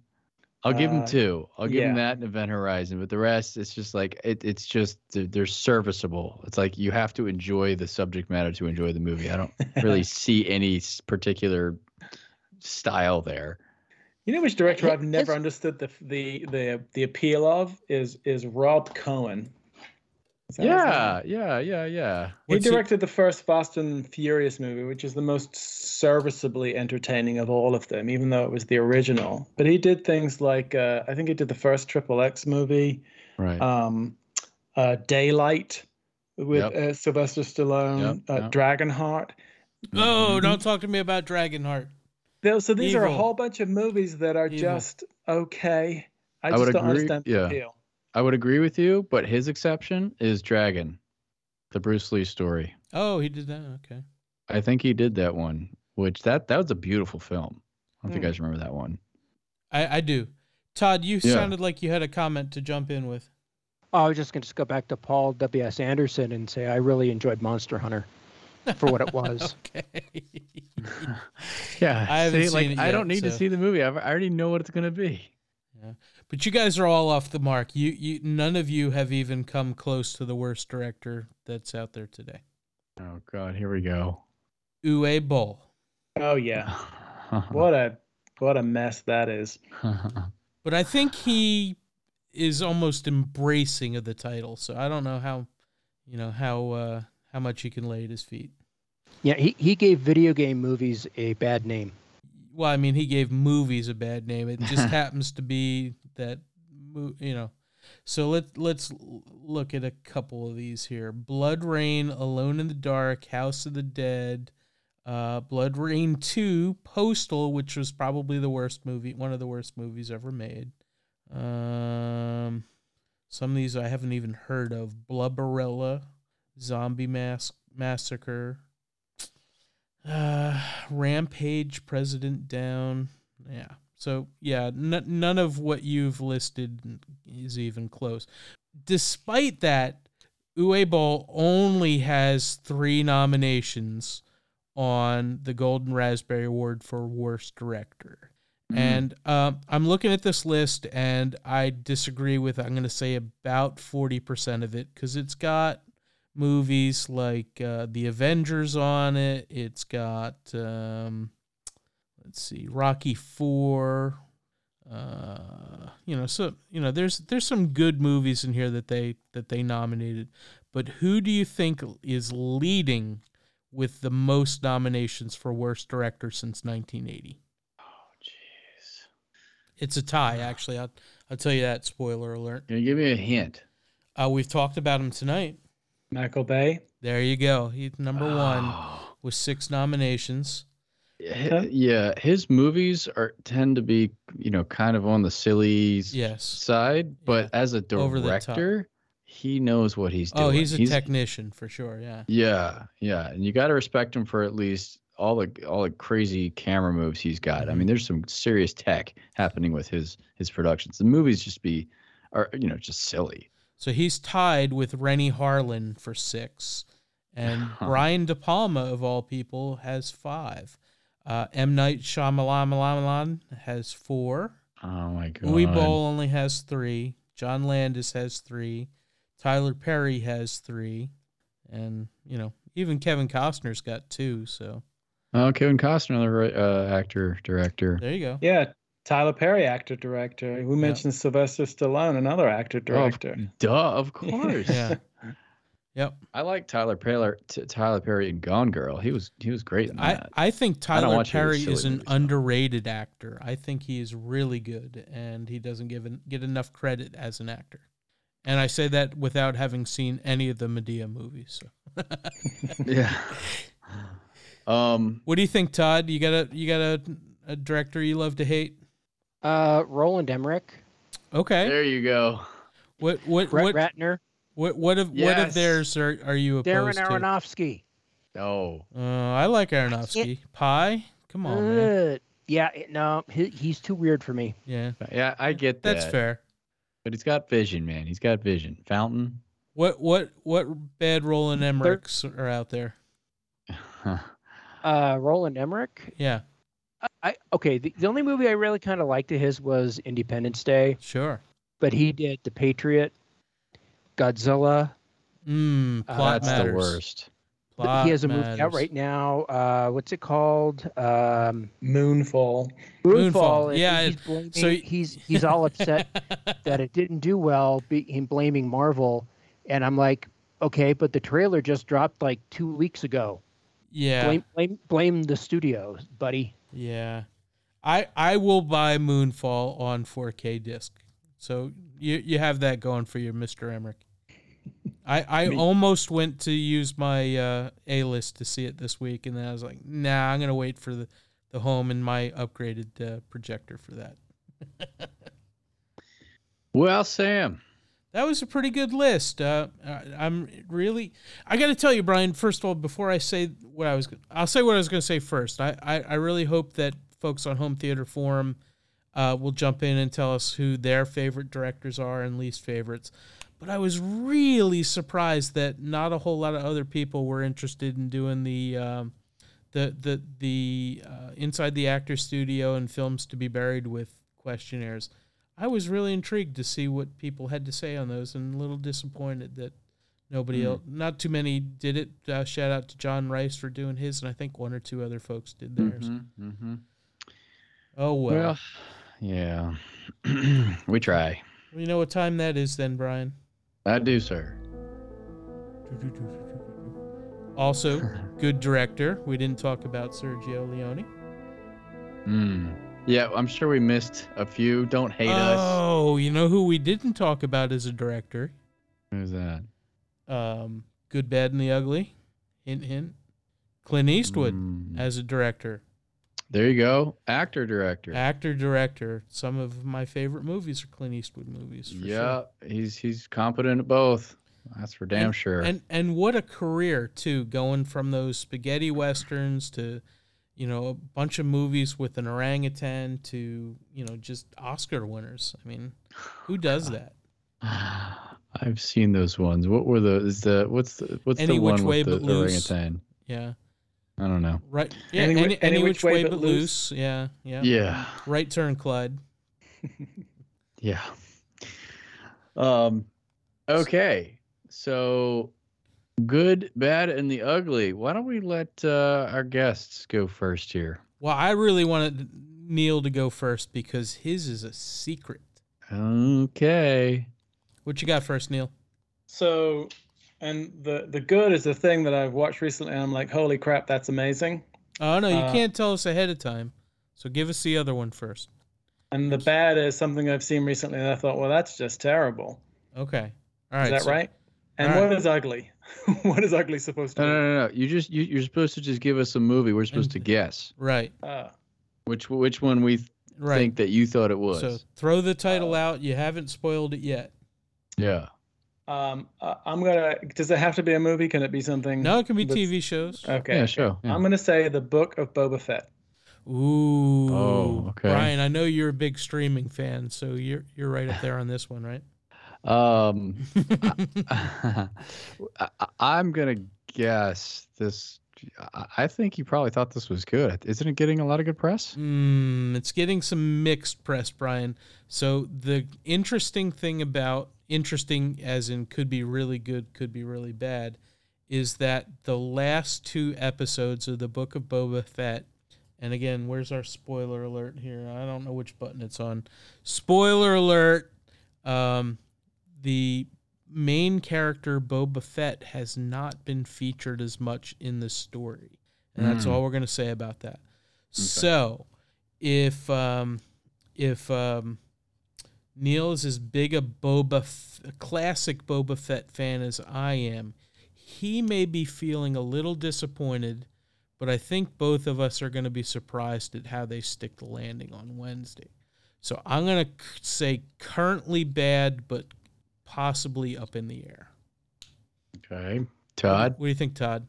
I'll give him Uh, two. I'll give him that and Event Horizon, but the rest, it's just like it, it's just they're, serviceable. It's like you have to enjoy the subject matter to enjoy the movie. I don't really see any particular style there. You know which director I've never understood the the the the appeal of is is Rob Cohen. Is that his name? Yeah, yeah, yeah, yeah. He What's he- directed the first Fast and Furious movie, which is the most serviceably entertaining of all of them, even though it was the original. But he did things like uh, I think he did the first Triple X movie, Right. um, uh, Daylight with Yep. uh, Sylvester Stallone, Yep, uh, yep. Dragonheart. Oh, don't talk to me about Dragonheart. Tho- So these are a whole bunch of movies that are Evil. just okay. I I just would don't agree, understand the yeah. appeal. I would agree with you, but his exception is Dragon, the Bruce Lee story. Oh, he did that. Okay. I think he did that one, which that that was a beautiful film. I don't know if Hmm. you guys remember that one. I, I do. Todd, you Yeah. sounded like you had a comment to jump in with. Oh, I was just going to go back to Paul W. S. Anderson and say I really enjoyed Monster Hunter for what it was. okay. Yeah, I haven't see, like seen it I don't need to see the movie. I've, I already know what it's gonna be. But you guys are all off the mark. You, you, none of you have even come close to the worst director that's out there today. Oh God, here we go. Uwe Boll. Oh yeah, what a what a mess that is. But I think he is almost embracing of the title. So I don't know how, you know, how uh, how much he can lay at his feet. Yeah, he, he gave video game movies a bad name. Well, I mean, he gave movies a bad name. It just happens to be that, you know, So let let's look at a couple of these here. BloodRayne, Alone in the Dark, House of the Dead, uh, BloodRayne Two, Postal, which was probably the worst movie, one of the worst movies ever made. Um, some of these I haven't even heard of. Blubberella, Zombie Mask Massacre, uh, Rampage, President Down. Yeah. So yeah, n- none of what you've listed is even close. Despite that, Uwe Boll only has three nominations on the Golden Raspberry Award for Worst Director. And um, I'm looking at this list, and I disagree with. I'm going to say about forty percent of it because it's got movies like uh, The Avengers on it. It's got um, let's see, Rocky Four. Uh, you know, so you know, there's there's some good movies in here that they that they nominated, but who do you think is leading with the most nominations for worst director since 1980? Oh, jeez. It's a tie, actually. I'll I'll tell you that. Spoiler alert. Can you give me a hint? Uh, we've talked about him tonight. Michael Bay. There you go. He's number one Oh. with six nominations. Yeah, his movies are tend to be, you know, kind of on the silly Yes. side, but as a Over the top. director, he knows what he's doing. Oh, he's a technician for sure. Yeah. Yeah, yeah, and you got to respect him for at least all the all the crazy camera moves he's got. I Mhm. mean, there's some serious tech happening with his his productions. The movies just be are you know just silly. So he's tied with Renny Harlin for six, and. Brian De Palma of all people has five. Uh, M Night Shyamalan has four. Oh my god. Uwe Boll only has three. John Landis has three. Tyler Perry has three, and you know even Kevin Costner's got two. So Oh, Kevin Costner, another uh, actor, director. there you go. Yeah, Tyler Perry, actor director. We mentioned Sylvester Stallone, another actor director. Oh, duh, of course. Yeah. Yep. I like Tyler Perry. T- Tyler Perry in Gone Girl. He was he was great in I, that. I think I don't Tyler watch any Perry is an movies, though. underrated actor. I think he is really good, and he doesn't give en- get enough credit as an actor. And I say that without having seen any of the Madea movies. So. yeah. Um. what do you think, Todd? You got a you got a, a director you love to hate? Uh, Roland Emmerich, Okay. There you go. What what Brett what Ratner, what what of what of theirs are, are you Darren opposed to? Aronofsky. Oh. Uh, I like Aronofsky. Pi. Come on, man. Uh, yeah, no, he, he's too weird for me. Yeah, Yeah, I get that. that's fair. But he's got vision, man. He's got vision. Fountain. What what what bad Roland Emmerichs are out there? Uh, Roland Emmerich. Yeah, I, I okay. The, the only movie I really kind of liked of his was Independence Day, sure. but he did The Patriot, Godzilla. Mm, Uh, That's matters. the worst. Plot he has a movie out right now. Uh, what's it called? Um, Moonfall. Moonfall, Moonfall. yeah, he's blaming, so- he's he's all upset that it didn't do well, be, him blaming Marvel, and I'm like, okay, but the trailer just dropped like two weeks ago. yeah, Blame blame blame the studio, buddy. yeah. I I will buy Moonfall on 4K disc. So you you have that going for you, Mr. Emmerich. I I Me- almost went to use my uh, A list to see it this week, and then I was like, nah, I'm gonna wait for the the home and my upgraded uh, projector for that. Well, Sam. That was a pretty good list. Uh, I'm really. I got to tell you, Brian. First of all, before I say what I was, I'll say what I was going to say first. I, I, I really hope that folks on Home Theater Forum uh, will jump in and tell us who their favorite directors are and least favorites. But I was really surprised that not a whole lot of other people were interested in doing the um, the the the uh, inside the actor studio and films to be buried with questionnaires. I was really intrigued to see what people had to say on those, and a little disappointed that nobody Hmm. else, not too many, did it. Uh, shout out to John Rice for doing his, and I think one or two other folks did theirs. Mm-hmm. Oh well. Well, yeah. we try. you know what time that is, then, Brian. I do, sir. Also, good director. We didn't talk about Sergio Leone. Mm. Yeah, I'm sure we missed a few. Don't hate us. Oh, you know who we didn't talk about as a director? Who's that? Um, Good, Bad, and the Ugly. Hint, hint. Clint Eastwood Mm, as a director, there you go. Actor, director. actor, director. Some of my favorite movies are Clint Eastwood movies. For yeah, sure. he's he's competent at both. That's for damn sure. And and what a career too, going from those spaghetti westerns to, you know, a bunch of movies with an orangutan to you know just Oscar winners. I mean, who does that? I've seen those ones. What were the? Is the what's the what's Any the Which one Way with the, But the orangutan? Yeah, I don't know. right. Yeah, Any any, Whi- any, which, way, but loose. Yeah, yeah. Yeah, Right turn, Clyde. yeah. Um, okay. So, good, bad, and the ugly. Why don't we let uh, our guests go first here? Well, I really wanted Neil to go first because his is a secret. Okay. What you got first, Neil? So, and the the good is the thing that I've watched recently, and I'm like, holy crap, that's amazing. Oh no, you Uh, can't tell us ahead of time. So give us the other one first. And the bad is something I've seen recently, and I thought, well, that's just terrible. Okay. All right. is that so- right? And all what right. is ugly? what is ugly supposed to No, be? no, no, no. You just you, you're supposed to just give us a movie. We're supposed to guess Right. Uh, which which one we th- Right. think that you thought it was. So throw the title Uh, out. You haven't spoiled it yet. yeah. Um, uh, I'm gonna. Does it have to be a movie? Can it be something? No, it can be that's- TV shows. Okay. Yeah, sure. yeah. I'm gonna say the Book of Boba Fett. Ooh. Oh, okay. Brian, I know you're a big streaming fan, so you're you're right up there on this one, right? Um, I, I'm gonna guess this. I- think you probably thought this was good. Isn't it getting a lot of good press? Mm, it's getting some mixed press, Brian. So the interesting thing about interesting, as in could be really good, could be really bad, is that the last two episodes of the Book of Boba Fett. And again, where's our spoiler alert here? I don't know which button it's on. Spoiler alert. Um, the main character Boba Fett has not been featured as much in the story, and that's Mm. all we're gonna say about that. So, if um, if um, Neil is as big a Boba, F- a classic Boba Fett fan as I am, he may be feeling a little disappointed, but I think both of us are going to be surprised at how they stick the landing on Wednesday. So I'm going to say currently bad, but possibly up in the air. Okay, Todd? What do you think, Todd?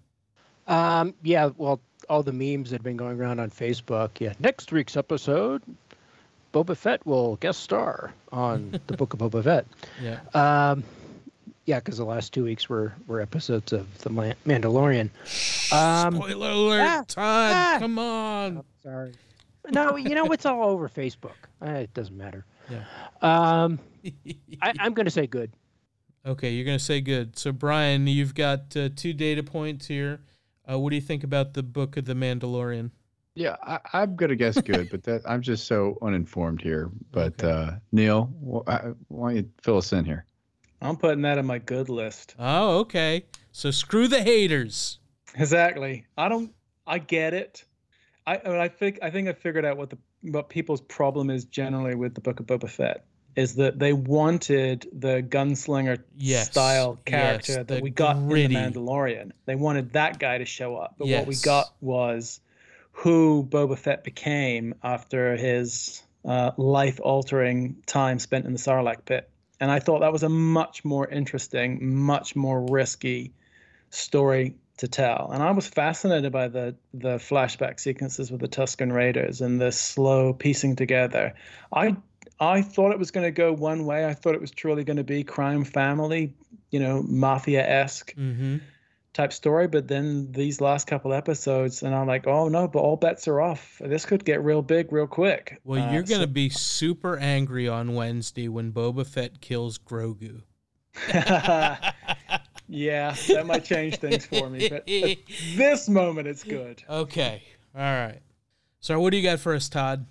Um, yeah, well, all the memes that have been going around on Facebook. Yeah, next week's episode, Boba Fett will guest star on the Book of Boba Fett. Yeah. Um, yeah, because the last two weeks were were episodes of the Mandalorian. Um, Spoiler alert, ah, Todd! ah. come on. sorry. No, you know it's all over Facebook. Eh, it doesn't matter. Yeah. Um, I, I'm going to say good. okay, you're gonna say good. So Brian, you've got uh, two data points here. Uh, what do you think about the book of the Mandalorian? Yeah, I, I'm gonna guess good, but that I'm just so uninformed here. But Okay. uh, Neil, wh- I- why don't you fill us in here? I'm putting that on my good list. Oh, okay. So screw the haters. Exactly. I don't. I get it. I. I, mean, I think. I think I figured out what the what people's problem is generally with the Book of Boba Fett is that they wanted the gunslinger Yes, style character the that we got gritty. in the Mandalorian. They wanted that guy to show up, but what we got was who Boba Fett became after his uh, life-altering time spent in the Sarlacc pit. And I thought that was a much more interesting, much more risky story to tell. And I was fascinated by the the flashback sequences with the Tusken Raiders and the slow piecing together. I I thought it was going to go one way. I thought it was truly going to be crime family, you know, mafia esque Mm-hmm. type story. But then these last couple episodes, and I'm like, oh no, but all bets are off. This could get real big real quick. Well, Uh, you're gonna so- be super angry on Wednesday when Boba Fett kills Grogu. yeah, that might change things for me. But at this moment, it's good. okay. All right. So what do you got for us, Todd?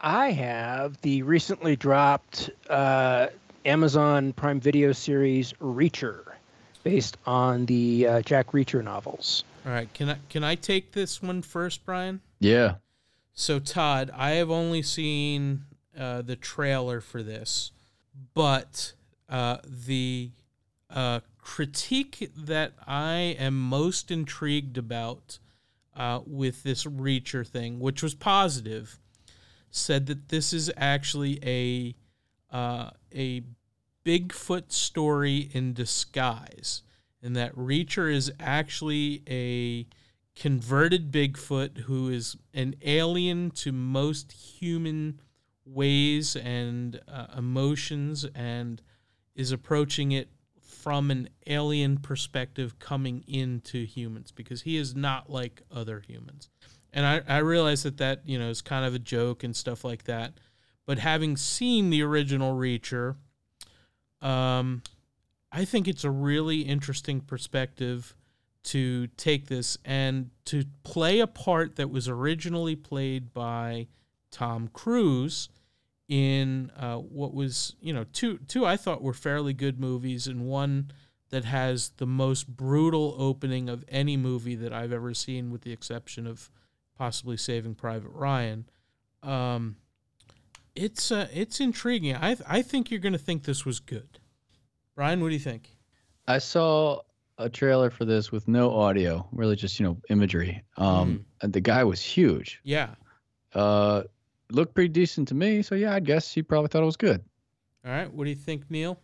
I have the recently dropped uh, Amazon Prime Video series Reacher, based on the uh, Jack Reacher novels. All right. Can I can I take this one first, Brian? Yeah. So Todd, I have only seen uh, the trailer for this, but uh, the uh, critique that I am most intrigued about uh, with this Reacher thing, which was positive, said that this is actually a uh, a Bigfoot story in disguise, and that Reacher is actually a converted Bigfoot who is an alien to most human ways and uh, emotions and is approaching it from an alien perspective coming into humans because he is not like other humans. And I, I realize that that, you know, is kind of a joke and stuff like that. But having seen the original Reacher, um, I think it's a really interesting perspective to take this and to play a part that was originally played by Tom Cruise in uh, what was you know two two I thought were fairly good movies and one that has the most brutal opening of any movie that I've ever seen with the exception of possibly Saving Private Ryan. Um, it's uh, it's intriguing. I I think you're going to think this was good. Brian, what do you think? I saw a trailer for this with no audio, really just you know imagery. Um, and the guy was huge. Yeah. Uh, looked pretty decent to me. So yeah, I guess he probably thought it was good. All right. What do you think, Neil?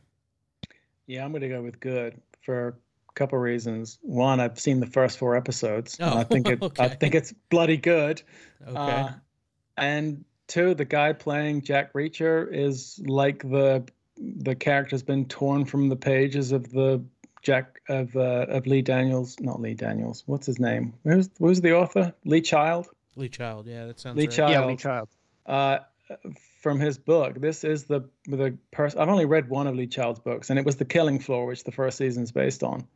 Yeah, I'm going to go with good for a couple reasons. One, I've seen the first four episodes. and Oh, I think it. I think it's bloody good. Okay. Uh, and two, the guy playing Jack Reacher is like the the character's been torn from the pages of the Jack of uh, of Lee Daniels, not Lee Daniels. What's his name? Who's who's the author? Lee Child. Lee Child. Yeah, that sounds Lee right. Child. Yeah, Lee Child. Uh, from his book. This is the the person. I've only read one of Lee Child's books, and it was The Killing Floor, which the first season is based on.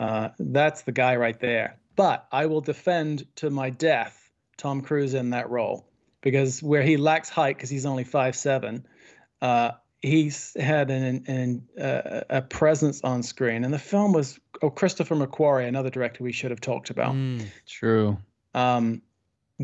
Uh, that's the guy right there. But I will defend to my death Tom Cruise in that role because where he lacks height because he's only five seven, uh, he's had an, an uh, a presence on screen, and the film was oh Christopher McQuarrie, another director we should have talked about. Mm, True. Um,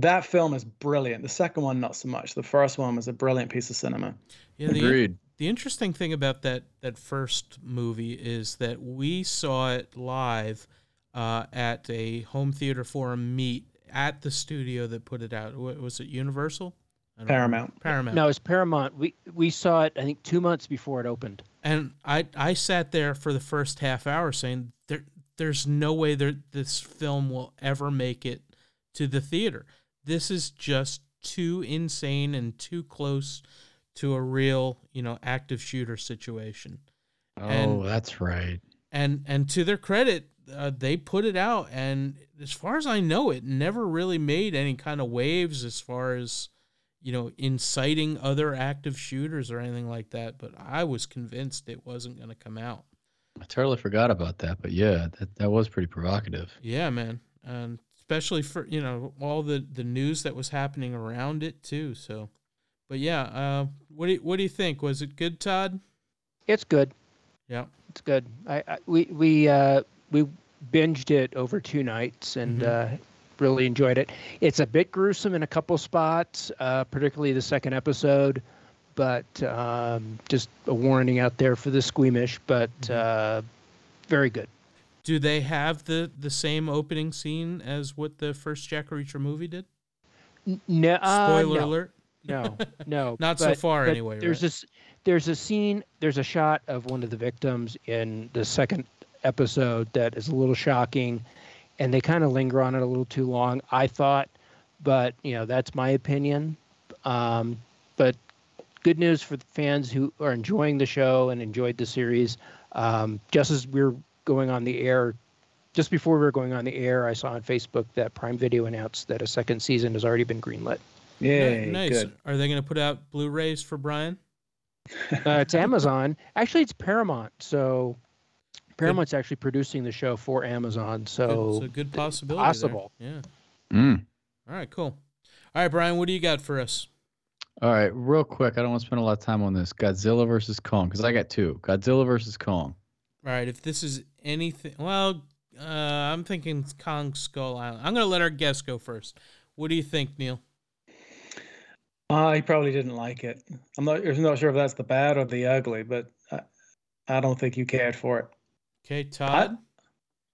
that film is brilliant. The second one, not so much. The first one was a brilliant piece of cinema. yeah, the, Agreed. the interesting thing about that that first movie is that we saw it live uh, at a home theater forum meet at the studio that put it out. Was it Universal? I don't. Paramount. Paramount. No, it's Paramount. We we saw it I think two months before it opened. And I I sat there for the first half hour saying there there's no way there this film will ever make it to the theater. This is just too insane and too close to a real, you know, active shooter situation. Oh, And- that's right. And and to their credit, uh, they put it out and as far as I know it never really made any kind of waves as far as you know, inciting other active shooters or anything like that, but I was convinced it wasn't going to come out. I totally forgot about that, but yeah, that, that was pretty provocative. Yeah, man. And especially for, you know, all the the news that was happening around it too. So but yeah, uh what do you, what do you think? Was it good, Todd? It's good. Yeah. It's good. I, I we we uh we binged it over two nights and Mhm. uh really enjoyed it. It's a bit gruesome in a couple spots, uh particularly the second episode, but um just a warning out there for the squeamish, but Mhm. uh very good. Do they have the the same opening scene as what the first Jack Reacher movie did? No, uh, Spoiler no. alert. No, no, Not so far but anyway, There's right? this. There's a scene. There's a shot of one of the victims in the second episode that is a little shocking, and they kind of linger on it a little too long. I thought, but you know that's my opinion. Um, but good news for the fans who are enjoying the show and enjoyed the series. Um, just as we're going on the air, just before we were going on the air, I saw on Facebook that Prime Video announced that a second season has already been greenlit. Yeah, nice. good. Are they going to put out Blu-rays for Brian? Uh, it's Amazon. Actually, it's Paramount. So Paramount's actually producing the show for Amazon. Good- So it's a good possibility. there. possible. Yeah. Mm. All right, cool. All right, Brian, what do you got for us? All right, real quick. I don't want to spend a lot of time on this. Godzilla versus Kong, because I got two. Godzilla versus Kong. All right, if this is anything, well, uh, I'm thinking Kong Skull Island. I'm going to let our guest go first. What do you think, Neil? I probably didn't like it. I'm not. I'm not sure if that's the bad or the ugly, but I, I don't think you cared for it. Okay, Todd.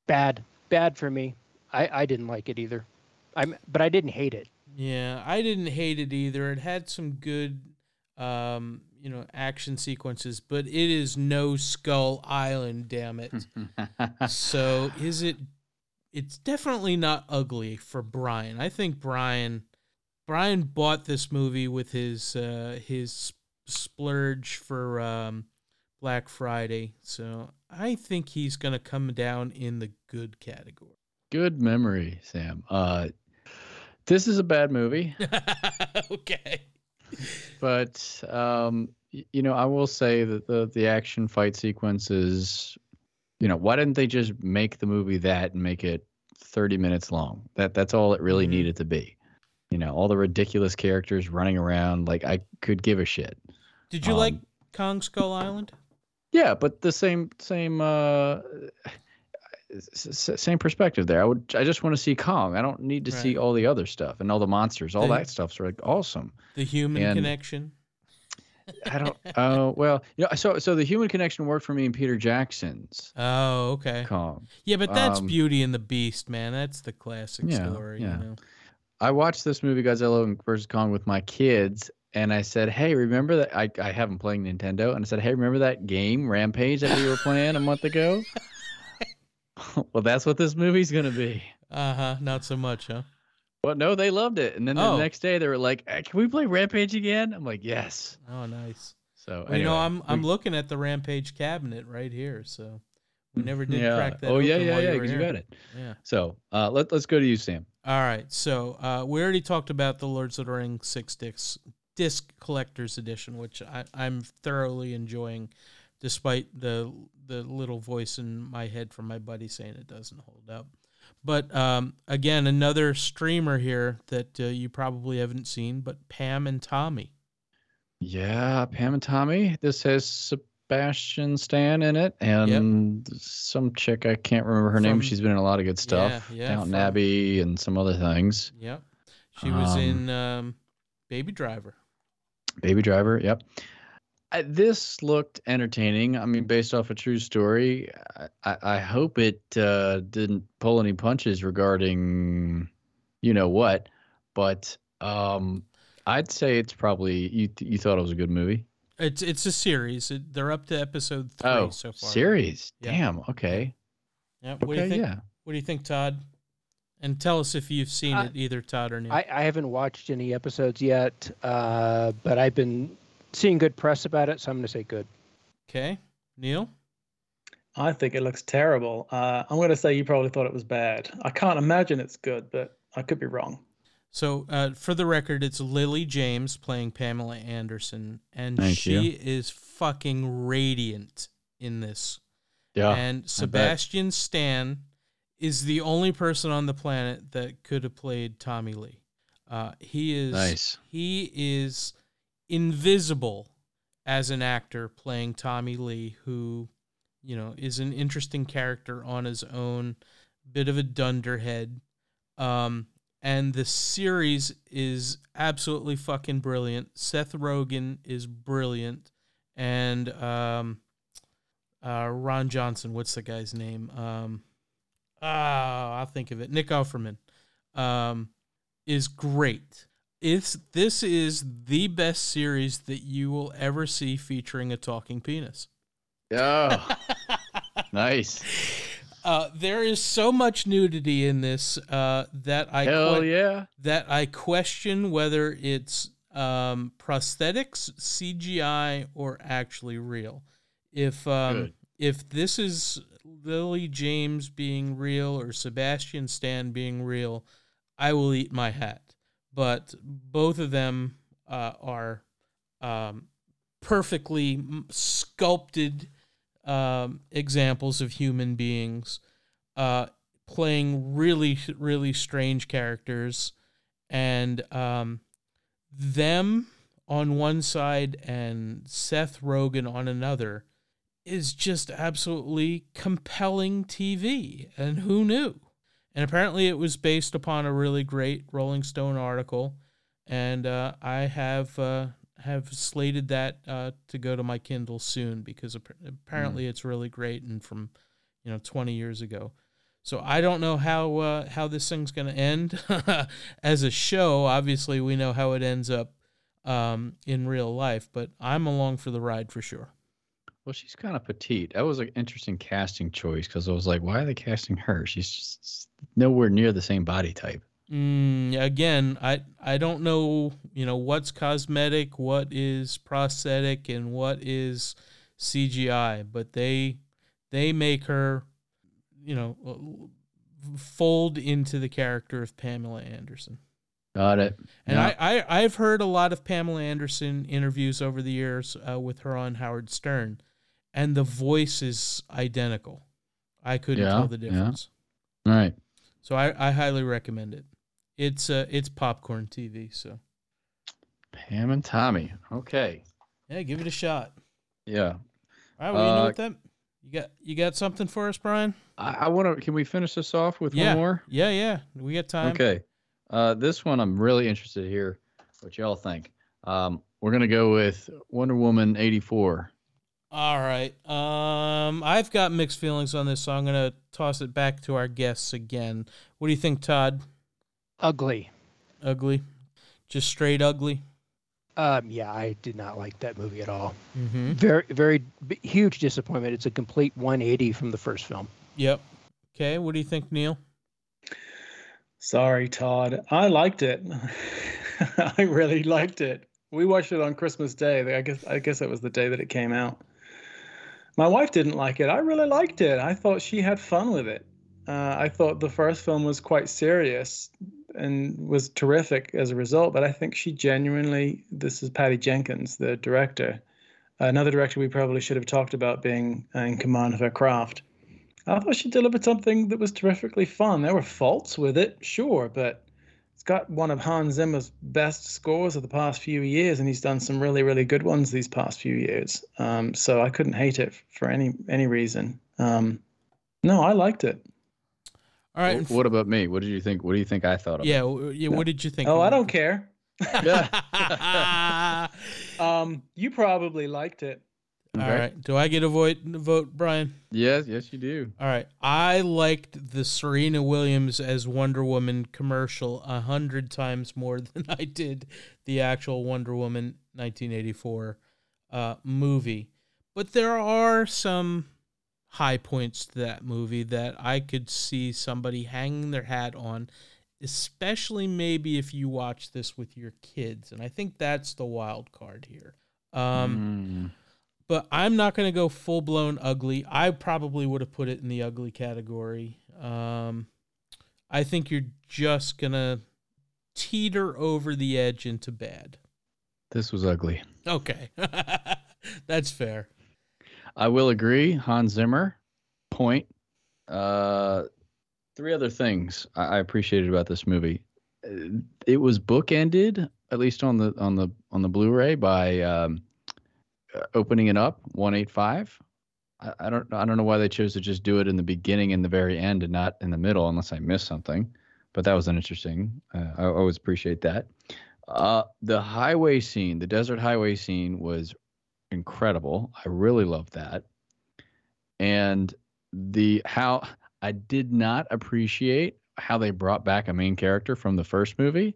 Bad, bad for me. I I didn't like it either. I'm, but I didn't hate it. Yeah, I didn't hate it either. It had some good, um, you know, action sequences, but it is no Skull Island, damn it. so is it? It's definitely not ugly for Brian. I think Brian, Brian bought this movie with his uh, his splurge for um, Black Friday. So I think he's gonna come down in the good category. Good memory, Sam. Uh, this is a bad movie, okay. But um, you know, I will say that the the action fight sequences, you know, why didn't they just make the movie that and make it 30 minutes long? That that's all it really Mhm. needed to be. You know, all the ridiculous characters running around, like I could give a shit. Did you like Um, Kong Skull Island? Yeah, but the same same uh same perspective there. I would I just want to see Kong. I don't need to see all the other stuff and all the monsters. All The- that stuff's like awesome. The human and- connection. I don't oh well, you know, so so the human connection worked for me in Peter Jackson's Oh, okay. Kong. Yeah, but that's Um, Beauty and the Beast, man. That's the classic Yeah, story. yeah. You know? I watched this movie Godzilla vs Kong with my kids and I said, "Hey, remember that I I have them playing Nintendo?" And I said, "Hey, remember that game Rampage that we were playing a month ago?" well, that's what this movie's going to be. Uh huh. Not so much, huh? Well, no, they loved it. And then Oh. the next day they were like, "Eh, "Can we play Rampage again?" I'm like, "Yes." Oh, nice. So Well, you know, I'm I'm we- looking at the Rampage cabinet right here, so we never did yeah. crack that. Oh yeah, yeah, yeah. you Because you got it. Yeah. So uh, let let's go to you, Sam. All right. So uh, we already talked about the Lords of the Rings six disc disc collector's edition, which I, I'm thoroughly enjoying, despite the the little voice in my head from my buddy saying it doesn't hold up. But um, again, another streamer here that uh, you probably haven't seen, but Pam and Tommy. Yeah, Pam and Tommy. This has Sebastian Stan in it, and some chick I can't remember her name. She's been in a lot of good stuff. Yeah, yeah, Downton Abbey and some other things. Yep. She was Um, in um, Baby Driver. Baby Driver. Yep. Uh, this looked entertaining. I mean, based off a true story. I, I, I hope it uh, didn't pull any punches regarding, you know what, but um, I'd say it's probably you. You thought it was a good movie. It's it's a series. It, they're up to episode three Oh, so far. series. Yeah. Damn. Okay. Yeah. What do you Okay. think? Yeah. What do you think, Todd? And tell us if you've seen Uh, it, either Todd or Neil. I, I haven't watched any episodes yet, uh, but I've been seeing good press about it, so I'm going to say good. okay, Neil. I think it looks terrible. Uh, I'm going to say you probably thought it was bad. I can't imagine it's good, but I could be wrong. So, uh, for the record, it's Lily James playing Pamela Anderson, and Thank she you. is fucking radiant in this. Yeah. and Sebastian Stan is the only person on the planet that could have played Tommy Lee. Uh, he is Nice. He is invisible as an actor playing Tommy Lee, who you know is an interesting character on his own, bit of a dunderhead. Um, and the series is absolutely fucking brilliant. Seth Rogen is brilliant, and um, uh, Ron Johnson. What's the guy's name? Um, ah, I'll think of it. Nick Offerman um, is great. It's this is the best series that you will ever see featuring a talking penis. Oh, nice. Uh, there is so much nudity in this uh, that I Hell que- yeah. that I question whether it's um, prosthetics, CGI, or actually real. If um, if this is Lily James being real or Sebastian Stan being real, I will eat my hat. But both of them uh, are um, perfectly sculpted um, examples of human beings uh, playing really, really strange characters, and um, them on one side and Seth Rogen on another is just absolutely compelling TV. And who knew? And apparently, it was based upon a really great Rolling Stone article. and uh, I have uh, have slated that uh, to go to my Kindle soon because ap- apparently it's really great and from you know 20 years ago. So I don't know how uh, how this thing's going to end as a show. Obviously, we know how it ends up um, in real life, but I'm along for the ride for sure. Well, she's kind of petite. That was an interesting casting choice because I was like, why are they casting her? She's just nowhere near the same body type. Mm, again, I I don't know, you know, what's cosmetic, what is prosthetic, and what is CGI, but they they make her, you know, uh, fold into the character of Pamela Anderson. Got it. And Yeah. I, I I've heard a lot of Pamela Anderson interviews over the years uh, with her on Howard Stern, and the voice is identical. I couldn't Yeah, tell the yeah. difference. All right. So I, I highly recommend it. It's uh it's popcorn TV. So Pam and Tommy. Okay. yeah, give it a shot. Yeah. All right, well, you know Uh, what that you got you got something for us, Brian? I, I want to. Can we finish this off with Yeah. one more? Yeah, yeah, we got time. Okay. Uh, this one I'm really interested to hear what y'all think. Um, we're gonna go with Wonder Woman '84. All right. Um, I've got mixed feelings on this, so I'm gonna toss it back to our guests again. What do you think, Todd? Ugly. Ugly, just straight ugly. Um, yeah, I did not like that movie at all. Mm-hmm. Very, very b- huge disappointment. It's a complete 180 from the first film. Yep. Okay. What do you think, Neil? Sorry, Todd. I liked it. I really liked it. We watched it on Christmas Day. I guess I guess it was the day that it came out. My wife didn't like it. I really liked it. I thought she had fun with it. Uh, I thought the first film was quite serious and was terrific as a result. But I think she genuinely. This is Patty Jenkins, the director. Another director we probably should have talked about being in command of her craft. I thought she delivered something that was terrifically fun. There were faults with it, sure, but got one of Hans Zimmer's best scores of the past few years, and he's done some really, really good ones these past few years. Um, so I couldn't hate it for any any reason. Um, no, I liked it. All right. Wh- and f- What about me? What did you think? What do you think I thought of? yeah. w- Yeah. What did you think? Oh, I don't care. Um, you probably liked it. Okay. right. Do I get a vote, vote, Brian? Yes. Yes, you do. All right. I liked the Serena Williams as Wonder Woman commercial a hundred times more than I did the actual Wonder Woman 1984 uh, movie. But there are some high points to that movie that I could see somebody hanging their hat on, especially maybe if you watch this with your kids. And I think that's the wild card here. Um, Mm. But I'm not going to go full blown ugly. I probably would have put it in the ugly category. Um, I think you're just going to teeter over the edge into bad. This was ugly. Okay. That's fair. I will agree. Hans Zimmer, point. Uh, three other things I, I appreciated about this movie. Uh, It was bookended, at least on the on the on the Blu-ray, by um, opening it up 185. I, I don't I don't know why they chose to just do it in the beginning and the very end and not in the middle, unless I missed something. But that was an interesting. Uh, I always appreciate that. Uh, the highway scene, the desert highway scene, was incredible. I really loved that. And the how I did not appreciate how they brought back a main character from the first movie,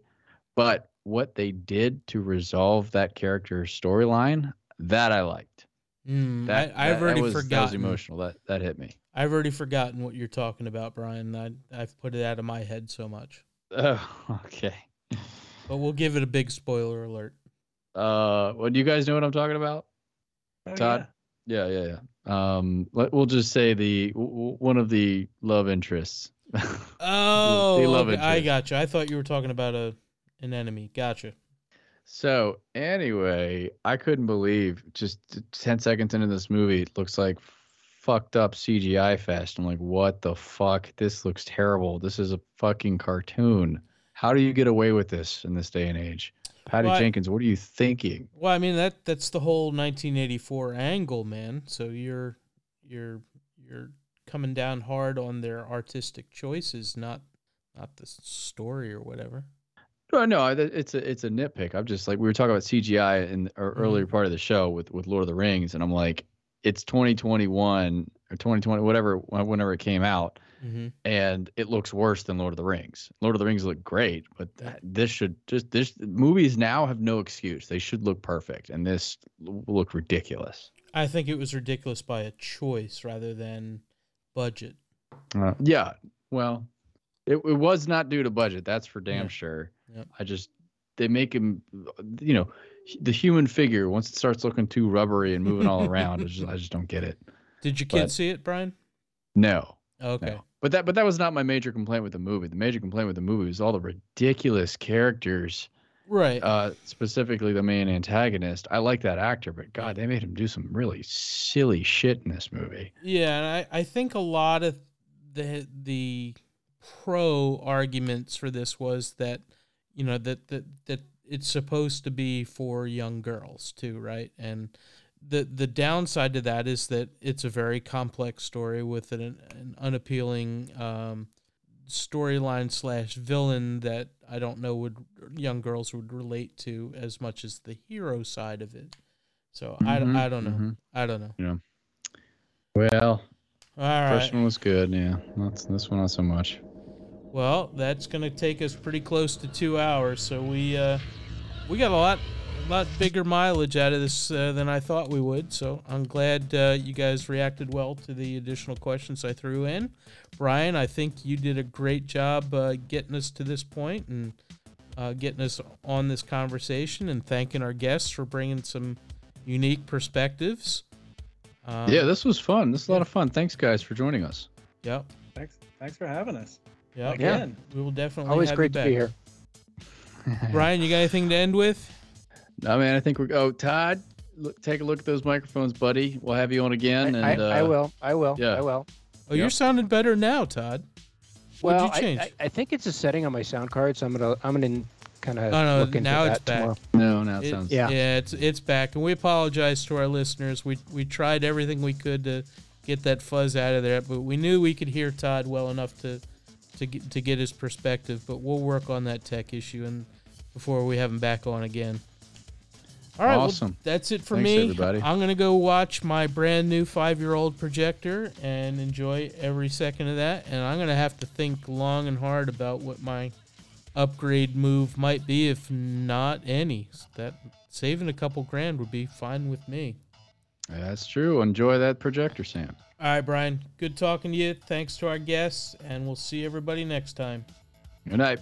but what they did to resolve that character's storyline, that I liked. Mm, That, I, I've that- already that was, That was forgotten. emotional. That that hit me. I've already forgotten what you're talking about, Brian. I, I've put it out of my head so much. Oh, okay. But we'll give it a big spoiler alert. Uh, well, do you guys know what I'm talking about? Oh, Todd? Yeah, yeah, yeah. Um, let, we'll just say the w- w- one of the love interests. Oh, the love okay, I interest. gotcha. I thought you were talking about a an enemy. Gotcha. So anyway, I couldn't believe just ten seconds into this movie, it looks like fucked up CGI fest. I'm like, what the fuck? This looks terrible. This is a fucking cartoon. How do you get away with this in this day and age? Patty Well, Jenkins, what are you thinking? Well, I mean that that's the whole 1984 angle, man. So you're you're you're coming down hard on their artistic choices, not not the story or whatever. No, no, I- it's a it's a nitpick. I'm just like we were talking about CGI in the ear- earlier part of the show with with Lord of the Rings, and I'm like, it's 2021 or 2020, whatever, whenever it came out, hmm and it looks worse than Lord of the Rings. Lord of the Rings look great, but th- this should just this movies now have no excuse. They should look perfect, and this l- look ridiculous. I think it was ridiculous by a choice rather than budget. Uh, yeah, well, it, it was not due to budget. That's for damn Yeah. sure. Yep. I just they make him, you know, the human figure once it starts looking too rubbery and moving all around. Just, I just don't get it. Did your kid But- see it, Brian? No, Okay. no. But that but that was not my major complaint with the movie. The major complaint with the movie was all the ridiculous characters. Right. Uh, specifically the main antagonist. I like that actor, but God, they made him do some really silly shit in this movie. Yeah, and I, I think a lot of the the pro arguments for this was that you know that that that it's supposed to be for young girls too, right? And the the downside to that is that it's a very complex story with an, an unappealing um, storyline slash villain that I don't know would young girls would relate to as much as the hero side of it. So Mhm, I, I don't know. mhm. I don't know. Well, All right. first one was good. Yeah, that's this one not so much. Well, that's going to take us pretty close to two hours, so we uh, we got a lot a lot bigger mileage out of this uh, than I thought we would. So I'm glad uh, you guys reacted well to the additional questions I threw in. Brian, I think you did a great job uh, getting us to this point and uh, getting us on this conversation, and thanking our guests for bringing some unique perspectives. Um, yeah, this was fun. This is a lot of fun. Thanks, guys, for joining us. Yep. Thanks, thanks for having us. Yep. Again. We will definitely Always have great you to be here. Brian, you got anything to end with? No, man. I think we're. Oh, Todd, look, take a look at those microphones, buddy. We'll have you on again. I, and I, I uh, will. I will. yeah. I will. Oh, you're sounding better now, Todd. What'd Well, you change? I, I, I think it's a setting on my sound card, so I'm gonna I'm gonna kind of Oh, no, look into now that it's back. tomorrow. No, now it It- sounds. Yeah. yeah, it's it's back, and we apologize to our listeners. We we tried everything we could to get that fuzz out of there, but we knew we could hear Todd well enough to to get, to get his perspective. But we'll work on that tech issue and before we have him back on again. All right, well, Awesome. that's it for Thanks, me. everybody. I'm gonna go watch my brand new five year old projector and enjoy every second of that. And I'm gonna have to think long and hard about what my upgrade move might be, if not any. That saving a couple grand would be fine with me. That's true. Enjoy that projector, Sam. All right, Brian. Good talking to you. Thanks to our guests, and we'll see everybody next time. Good night.